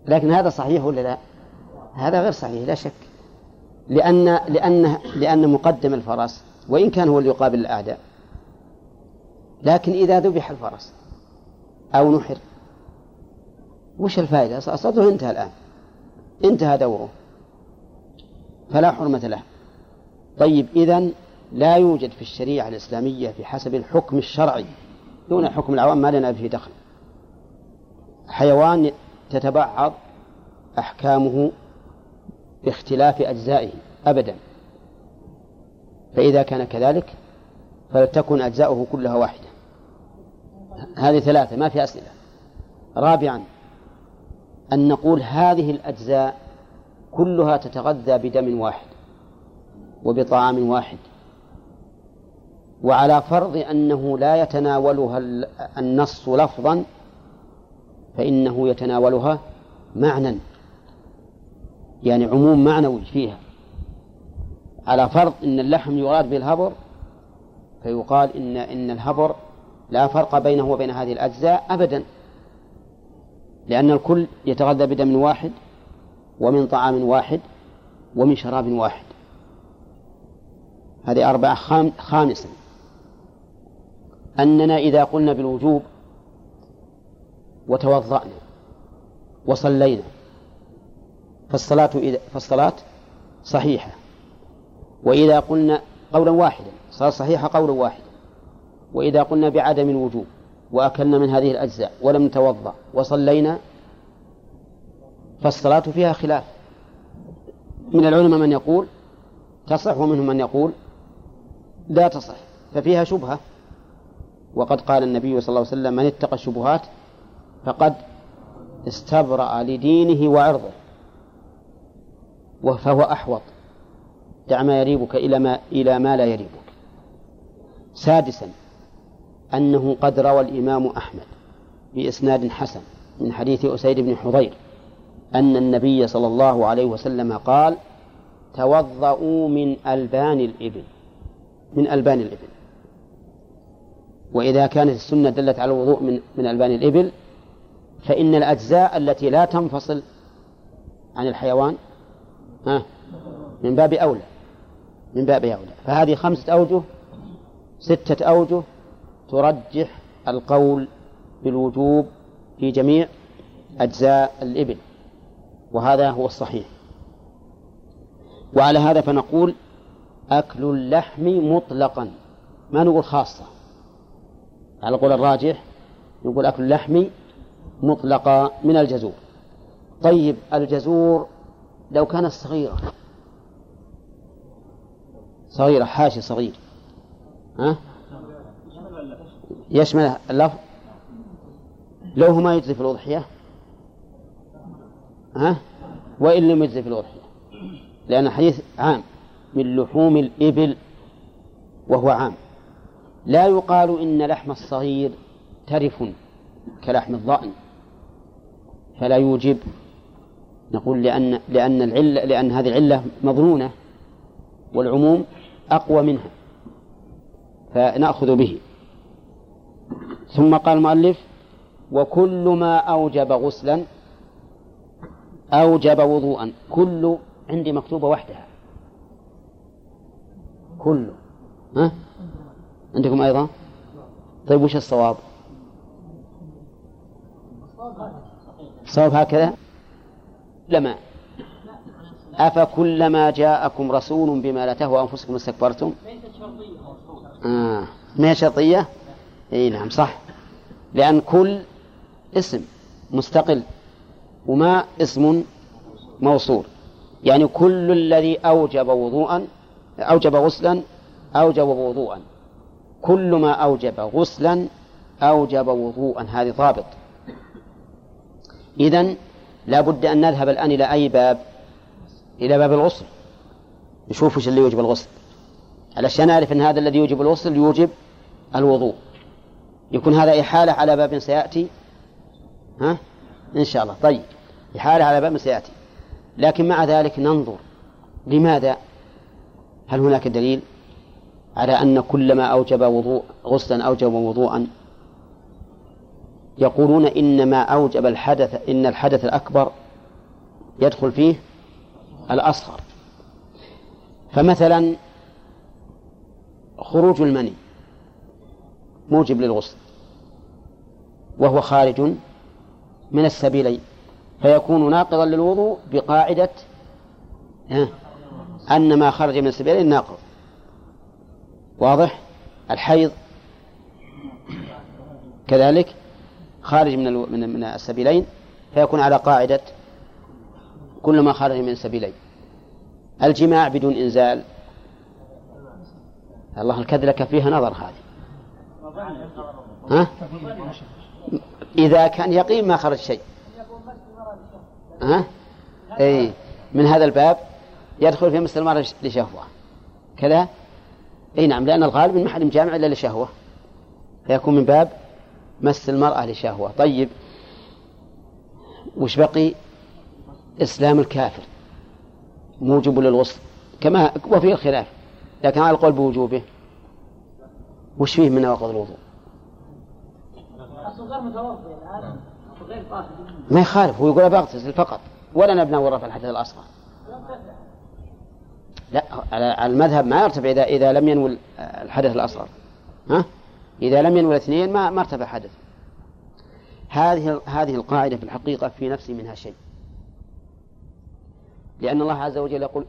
لكن هذا صحيح ولا لا؟ هذا غير صحيح لا شك. لأن لأن لأن مقدم الفرس وإن كان هو اللي يقابل الأعداء. لكن إذا ذبح الفرس أو نحر وش الفائدة؟ صدره انتهى الآن. انتهى دوره. فلا حرمة له. طيب إذن لا يوجد في الشريعة الإسلامية بحسب الحكم الشرعي دون حكم العوام ما لنا به دخل. حيوان تتبعض أحكامه باختلاف أجزائه أبدا. فإذا كان كذلك فلتكن أجزاؤه كلها واحدة. هذه ثلاثة ما في أسئلة. رابعا أن نقول هذه الأجزاء كلها تتغذى بدم واحد وبطعام واحد. وعلى فرض أنه لا يتناولها النص لفظا فإنه يتناولها معنى يعني عموم معنوي فيها. على فرض أن اللحم يراد بالهبر فيقال إن إن الهبر لا فرق بينه وبين هذه الأجزاء أبدا. لأن الكل يتغذى بدم واحد ومن طعام واحد ومن شراب واحد. هذه أربعة خام خامسا. أننا إذا قلنا بالوجوب وتوضأنا وصلينا فالصلاة إذا فالصلاة صحيحة. وإذا قلنا قولا واحدا صلاة صحيحة قولا واحدا. وإذا قلنا بعدم الوجوب وأكلنا من هذه الأجزاء ولم نتوضأ وصلينا فالصلاة فيها خلاف. من العلماء من يقول تصح ومنهم من يقول لا تصح ففيها شبهة. وقد قال النبي صلى الله عليه وسلم من اتقى الشبهات فقد استبرأ لدينه وعرضه. فهو أحوط. دع ما يريبك إلى ما إلى ما لا يريبك. سادسا أنه قد روى الإمام أحمد بإسناد حسن من حديث أسيد بن حضير أن النبي صلى الله عليه وسلم قال توضؤوا من ألبان الإبل من ألبان الإبل. وإذا كانت السنة دلت على الوضوء من من ألبان الإبل فإن الأجزاء التي لا تنفصل عن الحيوان ها؟ من باب أولى. من باب أولى. فهذه خمسة أوجه ستة أوجه ترجح القول بالوجوب في جميع أجزاء الإبل. وهذا هو الصحيح. وعلى هذا فنقول أكل اللحم مطلقا. ما نقول خاصة. على القول الراجح نقول أكل اللحم مطلقا من الجزور. طيب الجزور لو كانت صغيرة. صغيرة حاشي صغير. ها؟ يشمل اللفظ لو هو ما يجزي في الأضحية. ها؟ وإن لم يجزي في الأضحية. لأن الحديث عام. من لحوم الإبل وهو عام. لا يقال إن لحم الصغير ترف كلحم الضأن. فلا يوجب نقول لأن لأن العلة لأن هذه العلة مظنونة والعموم أقوى منها فنأخذ به. ثم قال المؤلف وكل ما أوجب غسلا أوجب وضوءا كل عندي مكتوبة وحدها. كل. ها؟ عندكم أيضا؟ طيب وش الصواب؟ الصواب هكذا؟ لما أفكلما جاءكم رسول بما لا تهوى أنفسكم استكبرتم؟ آه. ما هي شرطية؟ إي نعم صح. لأن كل اسم مستقل وما اسم موصول. يعني كل الذي أوجب وضوءا أوجب غسلا أوجب وضوءا. كل ما أوجب غسلا أوجب وضوءا. هذه ضابط. إذن لا بد أن نذهب الآن إلى أي باب؟ إلى باب الغسل. نشوف وش اللي يوجب الغسل. علشان نعرف أن هذا الذي يوجب الغسل يوجب الوضوء. يكون هذا إحالة على باب سيأتي؟ ها؟ إن شاء الله. طيب. إحالة على باب سيأتي. لكن مع ذلك ننظر. لماذا؟ هل هناك دليل على أن كل ما أوجب وضوء غسلا أوجب وضوءا يقولون إن ما أوجب الحدث إن الحدث الأكبر يدخل فيه الأصغر. فمثلا خروج المني موجب للغسل وهو خارج من السبيلين فيكون ناقضا للوضوء بقاعدة أن ما خرج من السبيلين ناقض. واضح؟ الحيض كذلك خارج من من من السبيلين فيكون على قاعدة كل ما خرج من السبيلين الجماع بدون إنزال. الله الكذلك فيها نظر هذه. ها؟ إذا كان يقين ما خرج شيء. ها؟ أي. من هذا الباب يدخل في مثل المرأة لشهوة. كذا؟ أي نعم لأن الغالب من محرم جامع إلا لشهوة. فيكون من باب مس المرأة لشهوة. طيب وش بقي؟ إسلام الكافر. موجب للغسل. كما وفيه الخلاف لكن على القول بوجوبه. وش فيه من نواقض الوضوء؟ ما يخالف هو يقول بغتسل فقط. ولا نبنى ورفع الحدث الأصغر. لا على على المذهب ما يرتفع إذا إذا لم ينوي الحدث الأصغر. ها؟ إذا لم ينوي الاثنين ما ما ارتفع حدث. هذه هذه القاعدة في الحقيقة في نفسي منها شيء. لأن الله عز وجل يقول